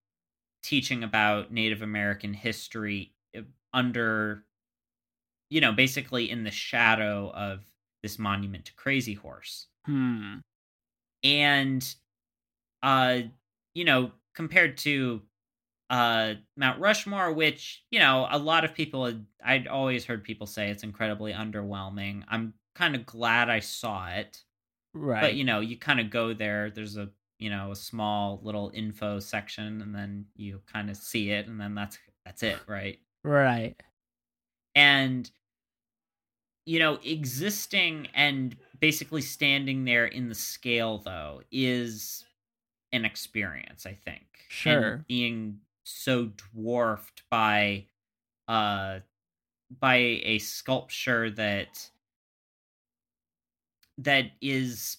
teaching about Native American history uh, under you know, basically in the shadow of this monument to Crazy Horse Hmm. and uh you know compared to uh Mount Rushmore which you know a lot of people had, I'd always heard people say it's incredibly underwhelming I'm kind of glad I saw it Right. but you know you kind of go there there's a you know a small little info section and then you kind of see it and then that's that's it right right. and you know existing and basically standing there in the scale though is an experience i think And Sure. being so dwarfed by uh by a sculpture that that is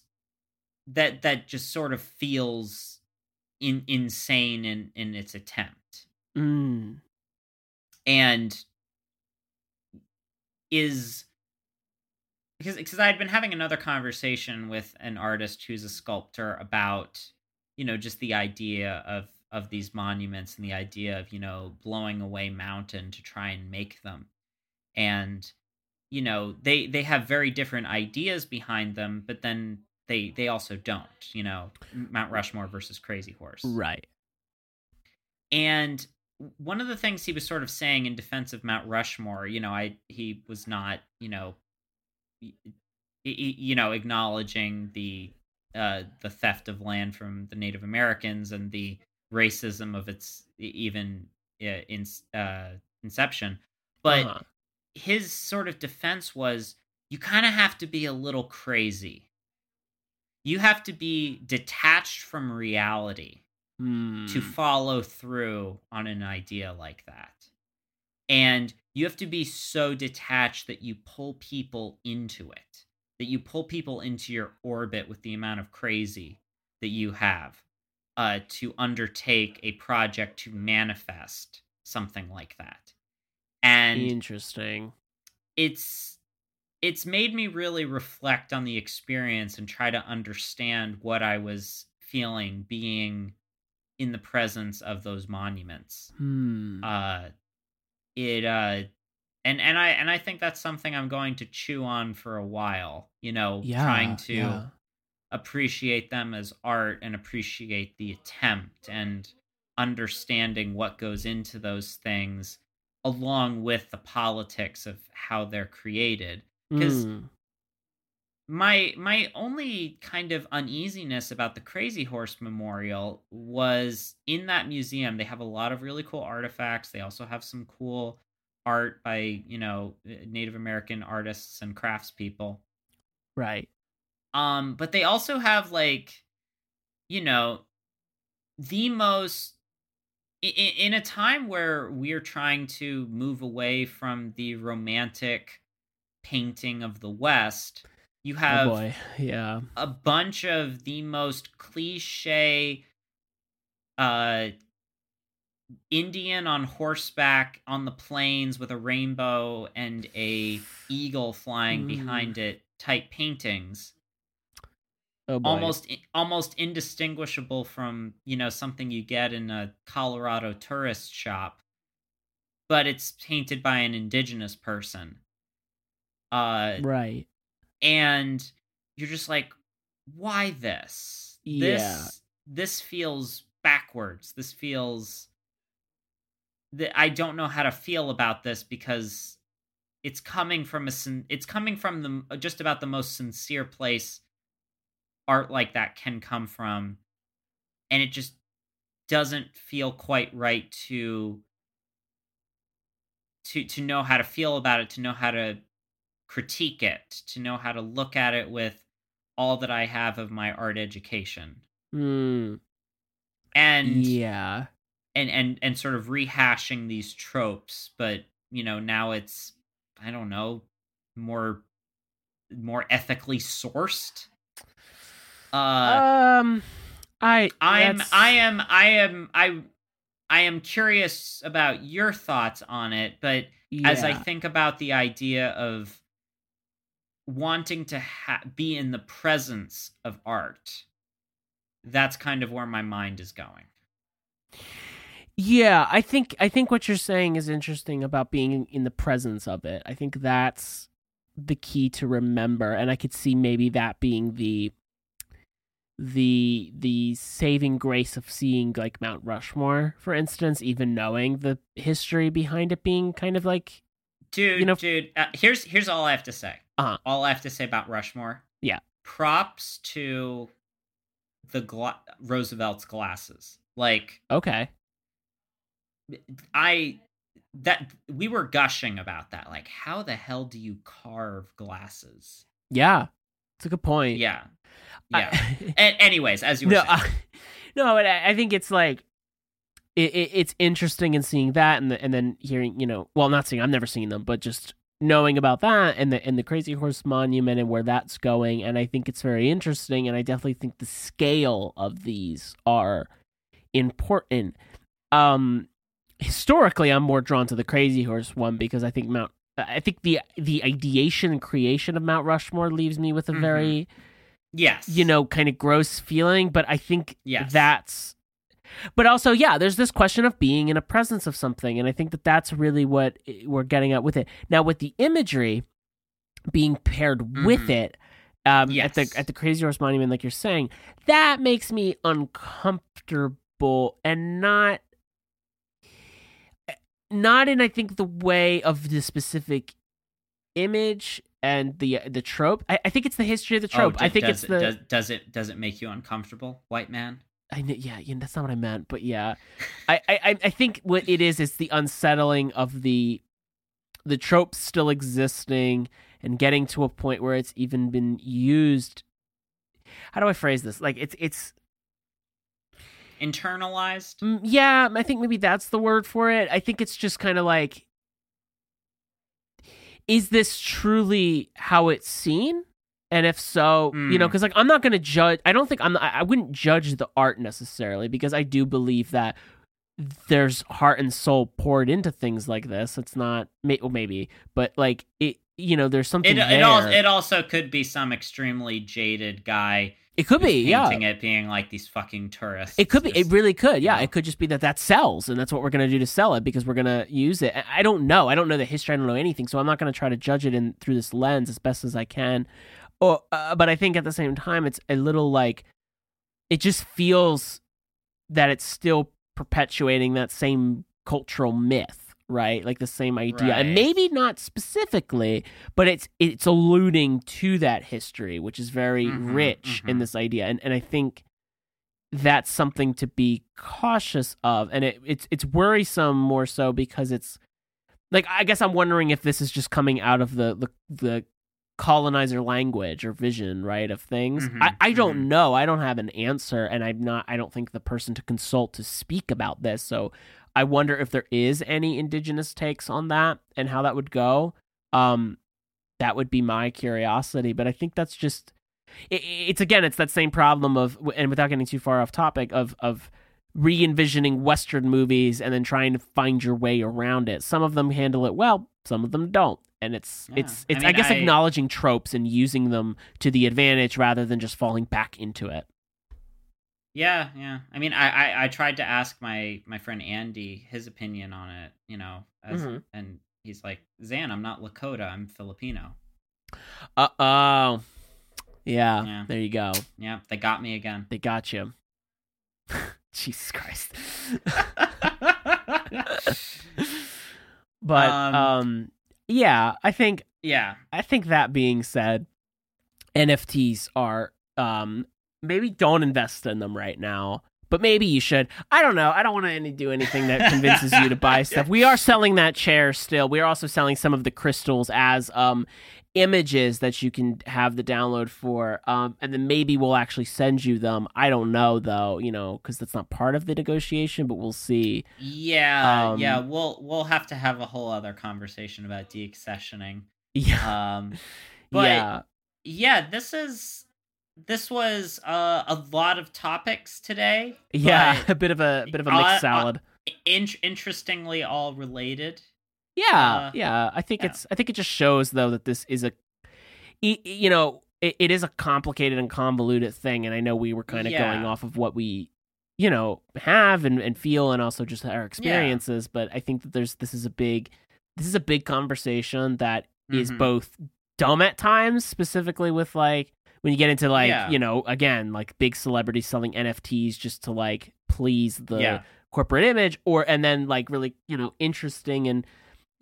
that that just sort of feels in, insane in in its attempt Mm. and is because because I had been having another conversation with an artist who's a sculptor about you know just the idea of of these monuments and the idea of you know blowing away mountain to try and make them and you know they they have very different ideas behind them but then they they also don't you know Mount Rushmore versus Crazy Horse Right. and one of the things he was sort of saying in defense of Mount Rushmore, you know, I he was not, you know, you know, acknowledging the uh the theft of land from the Native Americans and the racism of its even uh, in uh inception. But Uh-huh. his sort of defense was you kind of have to be a little crazy. You have to be detached from reality Hmm. to follow through on an idea like that. And you have to be so detached that you pull people into it, that you pull people into your orbit with the amount of crazy that you have uh, to undertake a project to manifest something like that. And Interesting. it's it's made me really reflect on the experience and try to understand what I was feeling being in the presence of those monuments. Hmm. Uh it uh and and I and I think that's something I'm going to chew on for a while, you know, yeah. trying to yeah. appreciate them as art and appreciate the attempt and understanding what goes into those things along with the politics of how they're created 'cause- Mm. my my only kind of uneasiness about the crazy horse memorial was in that museum they have a lot of really cool artifacts they also have some cool art by you know native american artists and craftspeople Right. um but they also have like you know the most in a time where we're trying to move away from the romantic painting of the west you have oh boy. Yeah. a bunch of the most cliche uh Indian on horseback on the plains with a rainbow and a eagle flying Mm. behind it type paintings Oh boy. almost almost indistinguishable from you know something you get in a Colorado tourist shop but it's painted by an indigenous person uh right. and you're just like why this Yeah. this this feels backwards this feels that i don't know how to feel about this because it's coming from a sin- it's coming from the just about the most sincere place art like that can come from and it just doesn't feel quite right to to to know how to feel about it to know how to critique it to know how to look at it with all that i have of my art education. Mm, and yeah. and and and sort of rehashing these tropes but you know now it's i don't know more more ethically sourced? Uh um, I i'm that's- i am i am i i am curious about your thoughts on it but as i think about the idea of wanting to ha- be in the presence of art. That's kind of where my mind is going. Yeah, I think I think what you're saying is interesting about being in the presence of it. I think that's the key to remember, and I could see maybe that being the the the saving grace of seeing like Mount Rushmore, for instance, even knowing the history behind it being kind of like dude You know- dude uh, here's here's all i have to say Uh-huh. all i have to say about rushmore Yeah. props to the gla- roosevelt's glasses like okay, i that we were gushing about that like how the hell do you carve glasses yeah, it's a good point. yeah yeah (laughs) A- anyways as you were no, saying. I, (laughs) no, but I I think it's like it, it, it's interesting in seeing that, and the, and then hearing, you know, well, not seeing, I've never seen them, but just knowing about that and the and the Crazy Horse Monument and where that's going, and I think it's very interesting, and I definitely think the scale of these are important. Um, historically, I'm more drawn to the Crazy Horse one because I think Mount. I think the the ideation and creation of Mount Rushmore leaves me with a Mhm. very yes you know, kind of gross feeling, but I think Yes. that's. But also, yeah, there's this question of being in a presence of something, and I think that that's really what we're getting at with it. Now, with the imagery being paired with Mhm. it um, at the at the Crazy Horse Monument, like you're saying, that makes me uncomfortable and not not in I think the way of the specific image and the the trope. I, I think it's the history of the Oh, trope. d- I think does it's the does, does it does it make you uncomfortable white man I yeah, yeah, that's not what I meant, but yeah, I, I, I- think what it is is the unsettling of the, the tropes still existing and getting to a point where it's even been used. How do I phrase this? Like it's it's internalized yeah, I think maybe that's the word for it. I think it's just kind of like, is this truly how it's seen? And if so, you know, Mm. because like I'm not going to judge. I don't think I'm. I I wouldn't judge the art necessarily because I do believe that there's heart and soul poured into things like this. It's not, well, maybe, but like it. You know, there's something it, there. it, al- it also could be some extremely jaded guy It could be, yeah. painting it being like these fucking tourists. It could be. It really could. Yeah, know? it could just be that that sells, and that's what we're gonna do to sell it because we're gonna use it. I- I don't know. I don't know the history. I don't know anything, so I'm not gonna try to judge it in through this lens as best as I can. Or, uh, but I think at the same time, it's a little like it just feels that it's still perpetuating that same cultural myth, right? Like the same idea, and maybe not specifically, but it's it's alluding to that history, which is very Mhm, rich in mhm. this idea, and and I think that's something to be cautious of and it, it's it's worrisome more so because it's like i guess i'm wondering if this is just coming out of the the, the colonizer language or vision right of things. Mhm, I, I don't mhm. know. I don't have an answer and i'm not i don't think the person to consult to speak about this. So i wonder if there is any indigenous takes on that and how that would go. Um that would be my curiosity but i think that's just it, it's again it's that same problem of and without getting too far off topic of of re-envisioning Western movies and then trying to find your way around it. Some of them handle it well, some of them don't. And it's Yeah. it's I it's I, mean, guess I- acknowledging tropes and using them to the advantage rather than just falling back into it. Yeah, yeah. I mean, I, I I tried to ask my my friend Andy his opinion on it, you know, as, Mhm. and he's like, "Xan, I'm not Lakota, I'm Filipino." Uh oh. Yeah, Yeah. there you go. Yeah, they got me again. They got you. (laughs) Jesus Christ. (laughs) but um, Um, yeah, I think yeah, I think that being said, NFTs are um maybe don't invest in them right now. But maybe you should. I don't know. I don't want to do anything that convinces you to buy (laughs) stuff. We are selling that chair still. We are also selling some of the crystals as um images that you can have the download for. Um and then maybe we'll actually send you them. I don't know though, you know, cuz that's not part of the negotiation, but we'll see. yeah, Um, yeah. We'll we'll have to have a whole other conversation about deaccessioning. Yeah. Um, (laughs) but yeah. yeah, this is this was uh, a lot of topics today. Yeah, (laughs) a bit of a bit of a Uh, uh, mixed salad. in- interestingly, all related. Yeah, Uh, yeah. I think yeah. it's. I think it just shows though that this is a, you know, it, it is a complicated and convoluted thing, and I know we were kind of going off of what we, you know, have and, and feel, and also just our experiences. But I think that there's this is a big, this is a big conversation that is Mhm. both dumb at times, specifically with like when you get into like Yeah. you know again like big celebrities selling NFTs just to like please the Yeah. corporate image or and then like really you know interesting and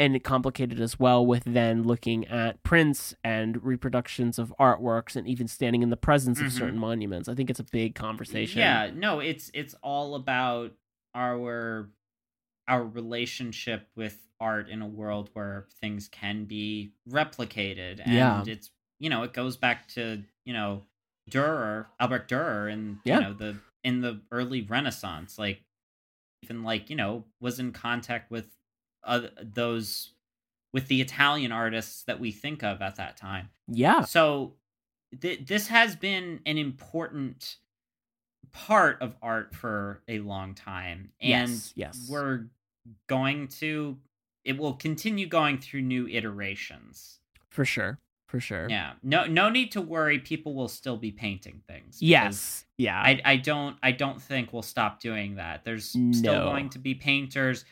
and complicated as well with then looking at prints and reproductions of artworks and even standing in the presence of Mhm. certain monuments i think it's a big conversation Yeah, no, it's it's all about our our relationship with art in a world where things can be replicated and Yeah. it's you know it goes back to you know Dürer Albert Dürer and Yeah. you know the in the early Renaissance like even like you know was in contact with uh, those with the Italian artists that we think of at that time. Yeah. So th- this has been an important part of art for a long time and Yes, yes. we're going to it will continue going through new iterations. For sure for sure. Yeah. No no need to worry people will still be painting things yes yeah. I, I don't I don't think we'll stop doing that. There's still going to be painters.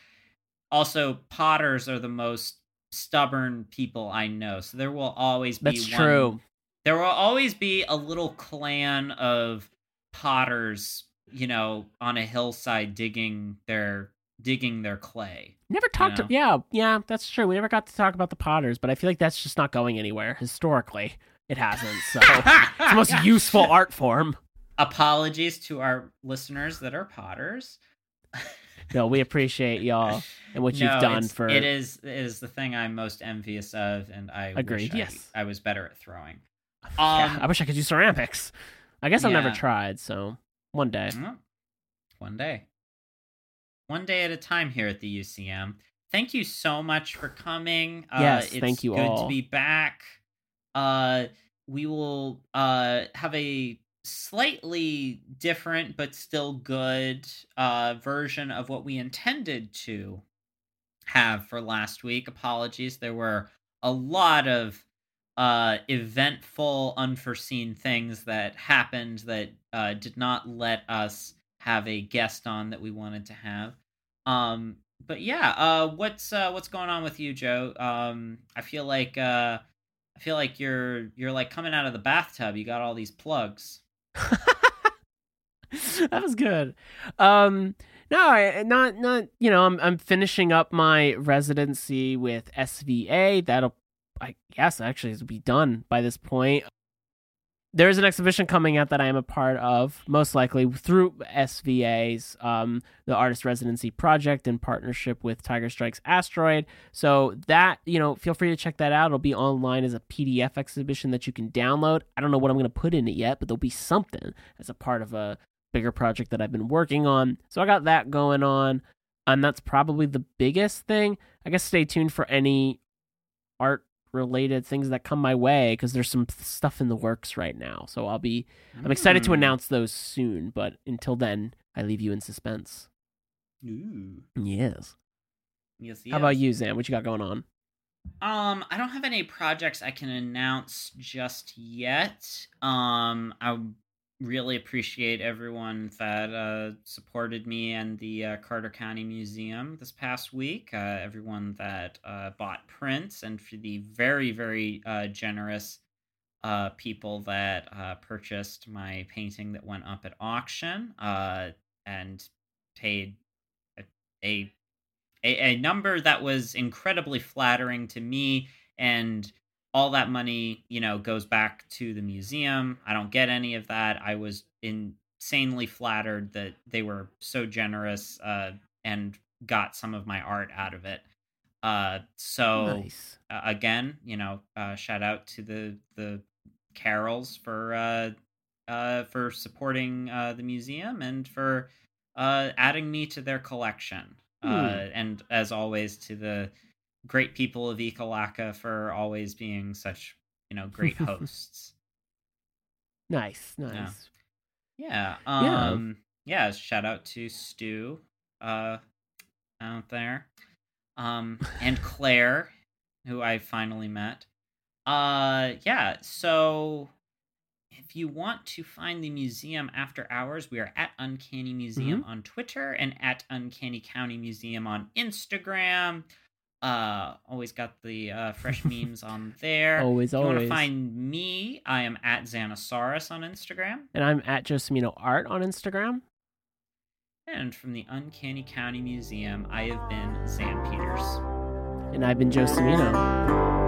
Also, potters are the most stubborn people I know. So there will always be that's one- true There will always be a little clan of potters, you know, on a hillside digging their digging their clay. never talked know? to yeah yeah that's true we never got to talk about the potters but i feel like that's just not going anywhere historically it hasn't so (laughs) it's the most useful (laughs) art form Apologies to our listeners that are potters. (laughs) no we appreciate y'all and what you've done for it is it is the thing I'm most envious of, and I Agreed, Wish I, yes. I was better at throwing. yeah, Um, I wish I could do ceramics. I guess I've never tried, so one day. well, one day, one day at a time here at the UCM. Thank you so much for coming. Uh, Yes, it's thank you Good all. to be back. Uh, we will uh have a slightly different but still good uh version of what we intended to have for last week. Apologies, there were a lot of uh eventful unforeseen things that happened that uh did not let us have a guest on that we wanted to have. Um but yeah, uh what's uh what's going on with you, Joe? Um I feel like uh I feel like you're you're like coming out of the bathtub. You got all these plugs. (laughs) that was good. Um, no, I, not not. You know, I'm I'm finishing up my residency with SVA. That'll, I guess, actually, it'll be done by this point. There is an exhibition coming out that I am a part of, most likely through SVA's um, the Artist Residency Project in partnership with Tiger Strikes Asteroid. So that you know, feel free to check that out. It'll be online as a PDF exhibition that you can download. I don't know what I'm going to put in it yet, but there'll be something as a part of a bigger project that I've been working on. So I got that going on, and that's probably the biggest thing. I guess stay tuned for any art related things that come my way because there's some stuff in the works right now. So I'll be I'm excited to Hmm. announce those soon, but until then, I leave you in suspense. Ooh. Yes. Yes, How about you, Xan? What you got going on? Um, I don't have any projects I can announce just yet. Um, I really appreciate everyone that uh, supported me and the uh, Carter County Museum this past week. Uh, everyone that uh, bought prints, and for the very, very uh, generous uh, people that purchased my painting that went up at auction and paid a, a a, a number that was incredibly flattering to me and all that money you know goes back to the museum i don't get any of that i was insanely flattered that they were so generous uh, and got some of my art out of it uh, so nice. uh, again you know uh, shout out to the the carols for uh, uh, for supporting uh, the museum and for uh, adding me to their collection Hmm. uh, and as always to the great people of Ekalaka for always being such you know great (laughs) hosts. Nice. Nice. yeah. Yeah. Um yeah, shout out to Stu uh out there. Um and (laughs) Claire who I finally met. Uh yeah, so if you want to find the museum after hours, we are at Uncanny Museum on Twitter and at Uncanny County Museum on Instagram. Uh, always got the uh, fresh memes on (laughs) there. Always, If you want to always. find me, I am at Xanosaurus on Instagram. And I'm at Josemino Art on Instagram. And from the Uncanny County Museum, I have been Xan Peters. And I've been Josemino.